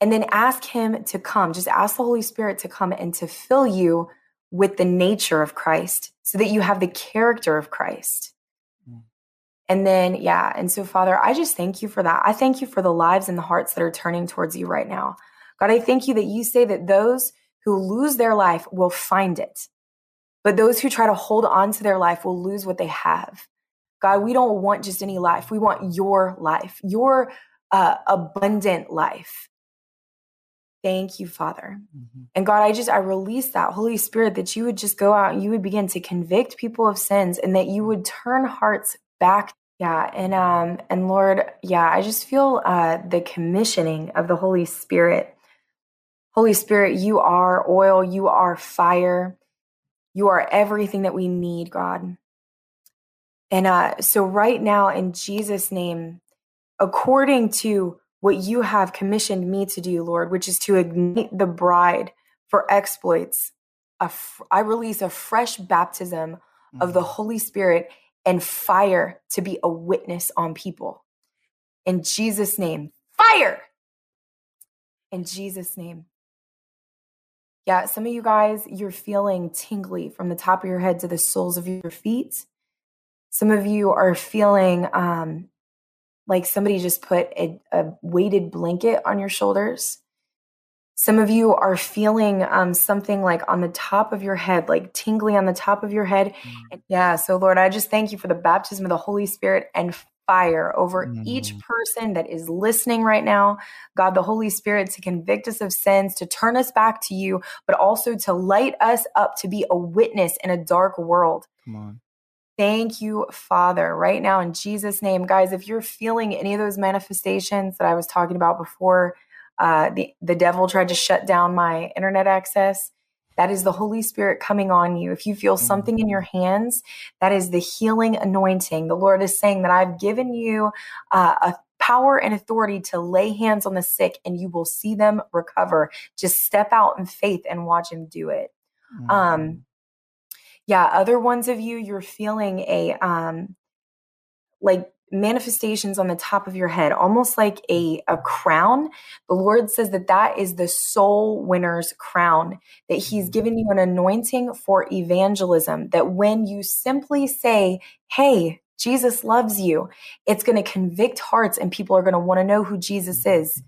And then ask Him to come. Just ask the Holy Spirit to come and to fill you with the nature of Christ so that you have the character of Christ. And then, yeah. And so, Father, I just thank you for that. I thank you for the lives and the hearts that are turning towards you right now. God, I thank you that you say that those who lose their life will find it. But those who try to hold on to their life will lose what they have. God, we don't want just any life. We want your life, your uh, abundant life. Thank you, Father. Mm-hmm. And God, I just, I release that Holy Spirit that you would just go out and you would begin to convict people of sins and that you would turn hearts back. Yeah. And, um, and Lord, yeah, I just feel, uh, the commissioning of the Holy Spirit. Holy Spirit, you are oil, you are fire. You are everything that we need, God. And uh, so, right now, in Jesus' name, according to what you have commissioned me to do, Lord, which is to ignite the bride for exploits, I release a fresh baptism mm-hmm. of the mm-hmm. Holy Spirit and fire to be a witness on people. In Jesus' name, fire! In Jesus' name. Yeah, some of you guys, you're feeling tingly from the top of your head to the soles of your feet. Some of you are feeling um, like somebody just put a, a, weighted blanket on your shoulders. Some of you are feeling um, something like on the top of your head, like tingly on the top of your head. Mm. Yeah, so Lord, I just thank you for the baptism of the Holy Spirit and fire over mm-hmm. each person that is listening right now. God, the Holy Spirit, to convict us of sins, to turn us back to you, but also to light us up to be a witness in a dark world. Come on. Thank you, Father, right now in Jesus' name. Guys, if you're feeling any of those manifestations that I was talking about before, uh, the, the devil tried to shut down my internet access, that is the Holy Spirit coming on you. If you feel mm-hmm. something in your hands, that is the healing anointing. The Lord is saying that I've given you uh, a power and authority to lay hands on the sick and you will see them recover. Just step out in faith and watch him do it. Mm-hmm. Um, yeah, other ones of you, you're feeling a um, like manifestations on the top of your head, almost like a, a crown. The Lord says that that is the soul winner's crown, that He's given you an anointing for evangelism, that when you simply say, Hey, Jesus loves you, it's going to convict hearts and people are going to want to know who Jesus is.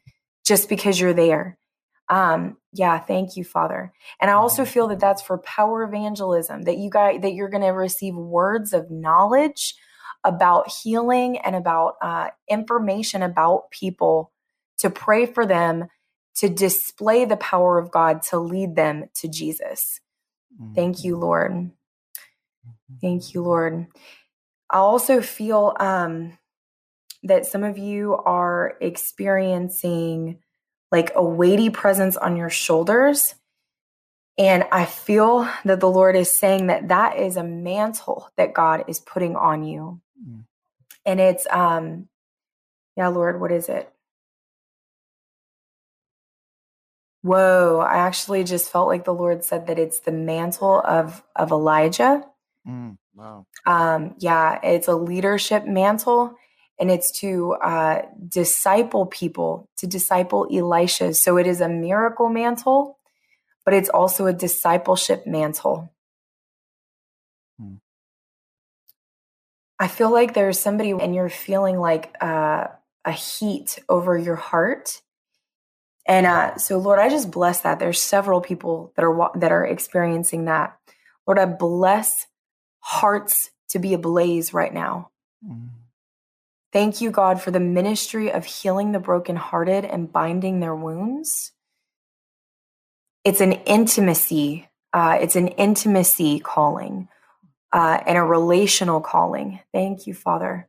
just because you're there. Um, yeah, thank you, Father. And I also Mm-hmm. feel that that's for power evangelism, that you guys, that you're going to receive words of knowledge about healing and about uh, information about people to pray for them, to display the power of God, to lead them to Jesus. Thank you, Lord. Thank you, Lord. I also feel um, that some of you are experiencing like a weighty presence on your shoulders. And I feel that the Lord is saying that that is a mantle that God is putting on you. Mm. And it's, um, yeah, Lord, what is it? Whoa, I actually just felt like the Lord said that it's the mantle of of Elijah. Mm, wow. Um, yeah, it's a leadership mantle and it's to uh, disciple people, to disciple Elisha. So it is a miracle mantle, but it's also a discipleship mantle. I feel like there's somebody and you're feeling like uh, a heat over your heart. And uh, so, Lord, I just bless that. There's several people that are that are experiencing that. Lord, I bless hearts to be ablaze right now. Mm. Thank you, God, for the ministry of healing the brokenhearted and binding their wounds. It's an intimacy. Uh, it's an intimacy calling uh, and a relational calling. Thank you, Father.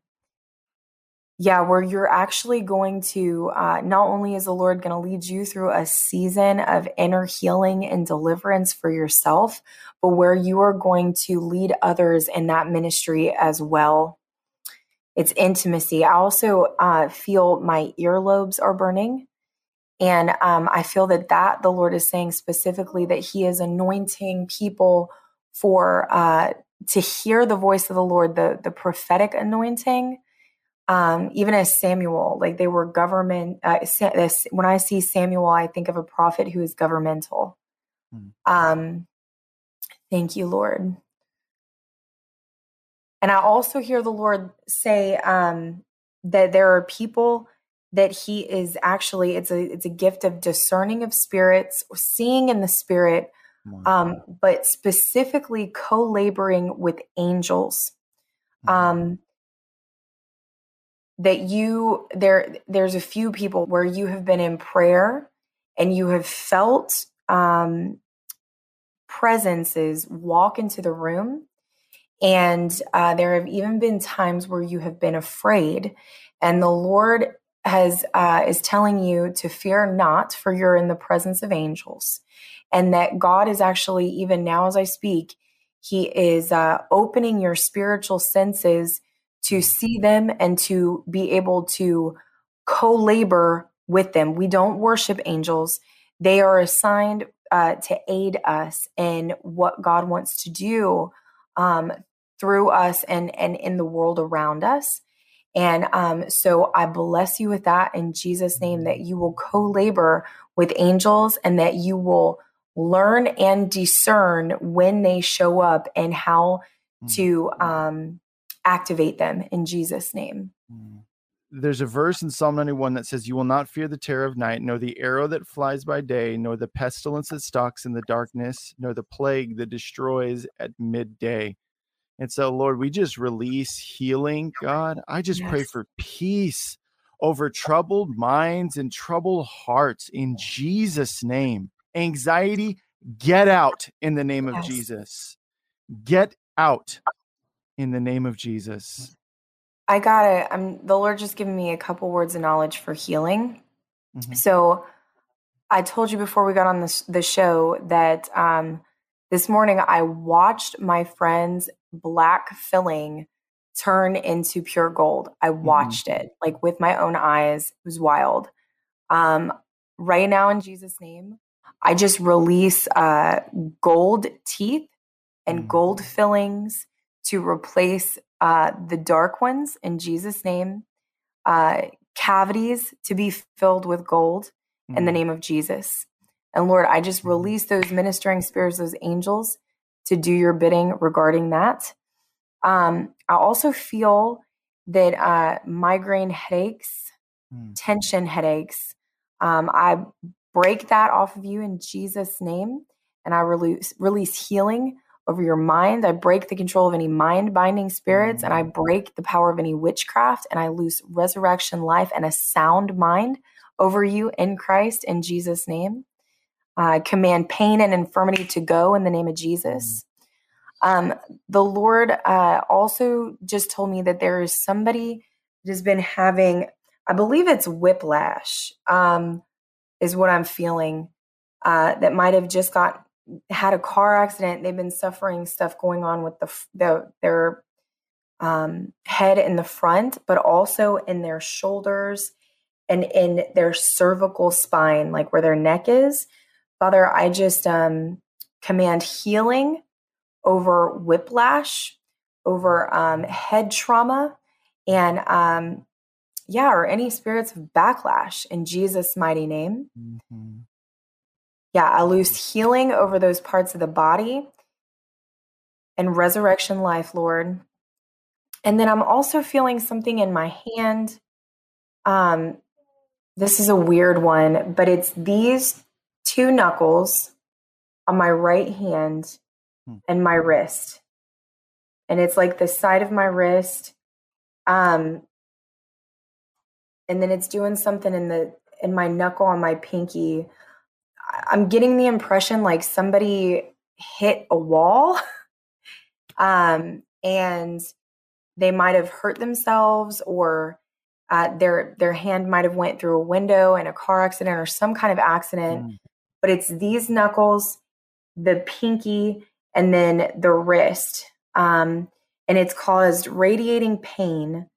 Yeah, where you're actually going to, uh, not only is the Lord going to lead you through a season of inner healing and deliverance for yourself, but where you are going to lead others in that ministry as well. It's intimacy. I also uh, feel my earlobes are burning. And um, I feel that that the Lord is saying specifically that He is anointing people for uh, to hear the voice of the Lord, the the prophetic anointing. Um, even as Samuel, like they were government. Uh, when I see Samuel, I think of a prophet who is governmental. Hmm. Um, thank you, Lord. And I also hear the Lord say um, that there are people that He is actually it's a it's a gift of discerning of spirits, seeing in the spirit. Um, but specifically co-laboring with angels. Mm. Um, that you there there's a few people where you have been in prayer and you have felt um, presences walk into the room and uh, there have even been times where you have been afraid and the lord has uh, is telling you to fear not for you're in the presence of angels and that god is actually even now as i speak he is uh, opening your spiritual senses to see them and to be able to co-labor with them. We don't worship angels. They are assigned uh, to aid us in what god wants to do um, through us and and in the world around us. And um, so i bless you with that in jesus name that you will co-labor with angels and that you will learn and discern when they show up and how to um, activate them in jesus name Mm. There's a verse in Psalm 91 that says, You will not fear the terror of night, nor the arrow that flies by day, nor the pestilence that stalks in the darkness, nor the plague that destroys at midday. And so, Lord, we just release healing, God. I just pray for peace over troubled minds and troubled hearts in Jesus' name. Anxiety, get out in the name of Yes. Jesus. Get out in the name of Jesus. i got it i'm the lord just giving me a couple words of knowledge for healing Mhm. So I told you before we got on this the show that um, this morning I watched my friend's black filling turn into pure gold. I watched it like with my own eyes. It was wild. Um, right now, in Jesus' name, I just release uh, gold teeth and Mm. gold fillings to replace uh, the dark ones in Jesus' name. Uh, cavities to be filled with gold in the Mm. name of Jesus. And Lord, I just release those ministering spirits, those angels, to do your bidding regarding that. Um, I also feel that uh, migraine headaches, Mm. tension headaches, Um, I break that off of you in Jesus' name, and I release release healing over your mind. I break the control of any mind binding spirits, and I mm. break the power of any witchcraft, and I loose resurrection life and a sound mind over you in Christ in Jesus' name. I command pain and infirmity to go in the name of Jesus. Mm. Um, the Lord uh, also just told me that there is somebody that has been having, I believe it's whiplash, um, is what I'm feeling, uh, that might have just got had a car accident. They've been suffering stuff going on with the, the their um, head in the front, but also in their shoulders and in their cervical spine, like where their neck is. Father, I just um, command healing over whiplash, over um, head trauma, and um, yeah, or any spirits of backlash in Jesus' mighty name. Mm-hmm. Yeah, I loose healing over those parts of the body and resurrection life, Lord. And then I'm also feeling something in my hand. Um, this is a weird one, but it's these two knuckles on my right hand hmm. and my wrist. And it's like the side of my wrist. Um, and then it's doing something in the in my knuckle on my pinky. I'm getting the impression like somebody hit a wall. um, and they might have hurt themselves or uh, their their hand might have went through a window in a car accident or some kind of accident mm. but it's these knuckles the pinky and then the wrist um, and it's caused radiating pain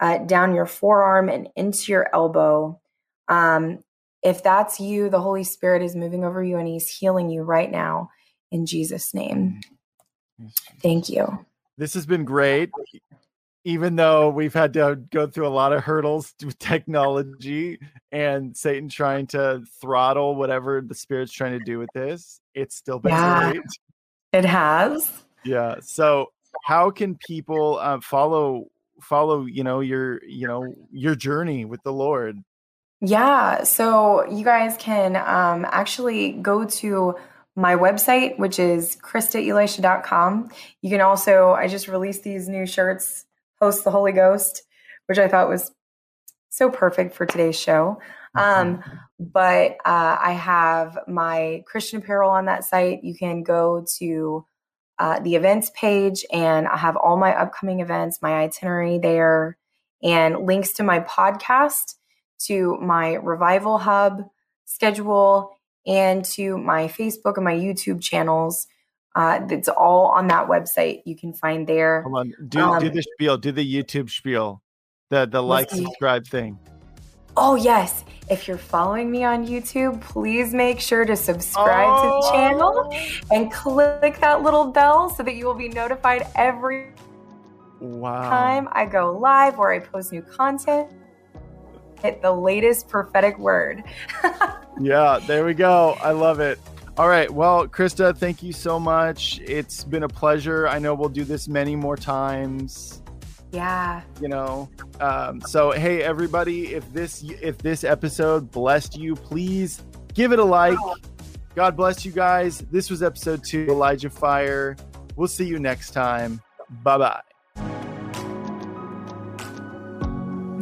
uh, down your forearm and into your elbow um, if that's you the holy spirit is moving over you and he's healing you right now in jesus name mm. thank you this has been great even though we've had to go through a lot of hurdles with technology and Satan trying to throttle whatever the spirit's trying to do with this, it's still been yeah, great. It has. Yeah. So how can people uh, follow follow you know your you know your journey with the Lord? Yeah. So you guys can um, actually go to my website, which is ChristaElisha.com. You can also, I just released these new shirts host the Holy Ghost, which I thought was so perfect for today's show. Um, mm-hmm. but uh, I have my Christian apparel on that site. You can go to uh, the events page, and I have all my upcoming events, my itinerary there, and links to my podcast, to my Revival Hub schedule, and to my Facebook and my YouTube channels. Uh, it's all on that website. You can find there. Hold on. Do, um, do the spiel. Do the YouTube spiel. The the like subscribe thing. Oh yes. If you're following me on YouTube, please make sure to subscribe oh. to the oh. channel oh. and click that little bell so that you will be notified every wow. time I go live or I post new content. Hit the latest prophetic word. yeah, there we go. I love it. All right. Well, Christa, thank you so much. It's been a pleasure. I know we'll do this many more times. Yeah. You know. Um, so hey everybody, if this if this episode blessed you, please give it a like. God bless you guys. This was episode two, Elijah Fire. We'll see you next time. Bye bye.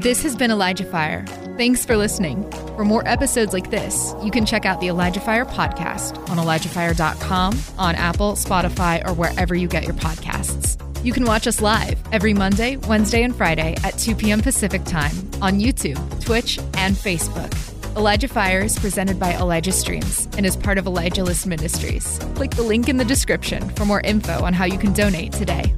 This has been Elijah Fire. Thanks for listening. For more episodes like this, you can check out the Elijah Fire podcast on ElijahFire.com, on Apple, Spotify, or wherever you get your podcasts. You can watch us live every Monday, Wednesday, and Friday at 2 p.m. Pacific Time on YouTube, Twitch, and Facebook. Elijah Fire is presented by Elijah Streams and is part of Elijah List Ministries. Click the link in the description for more info on how you can donate today.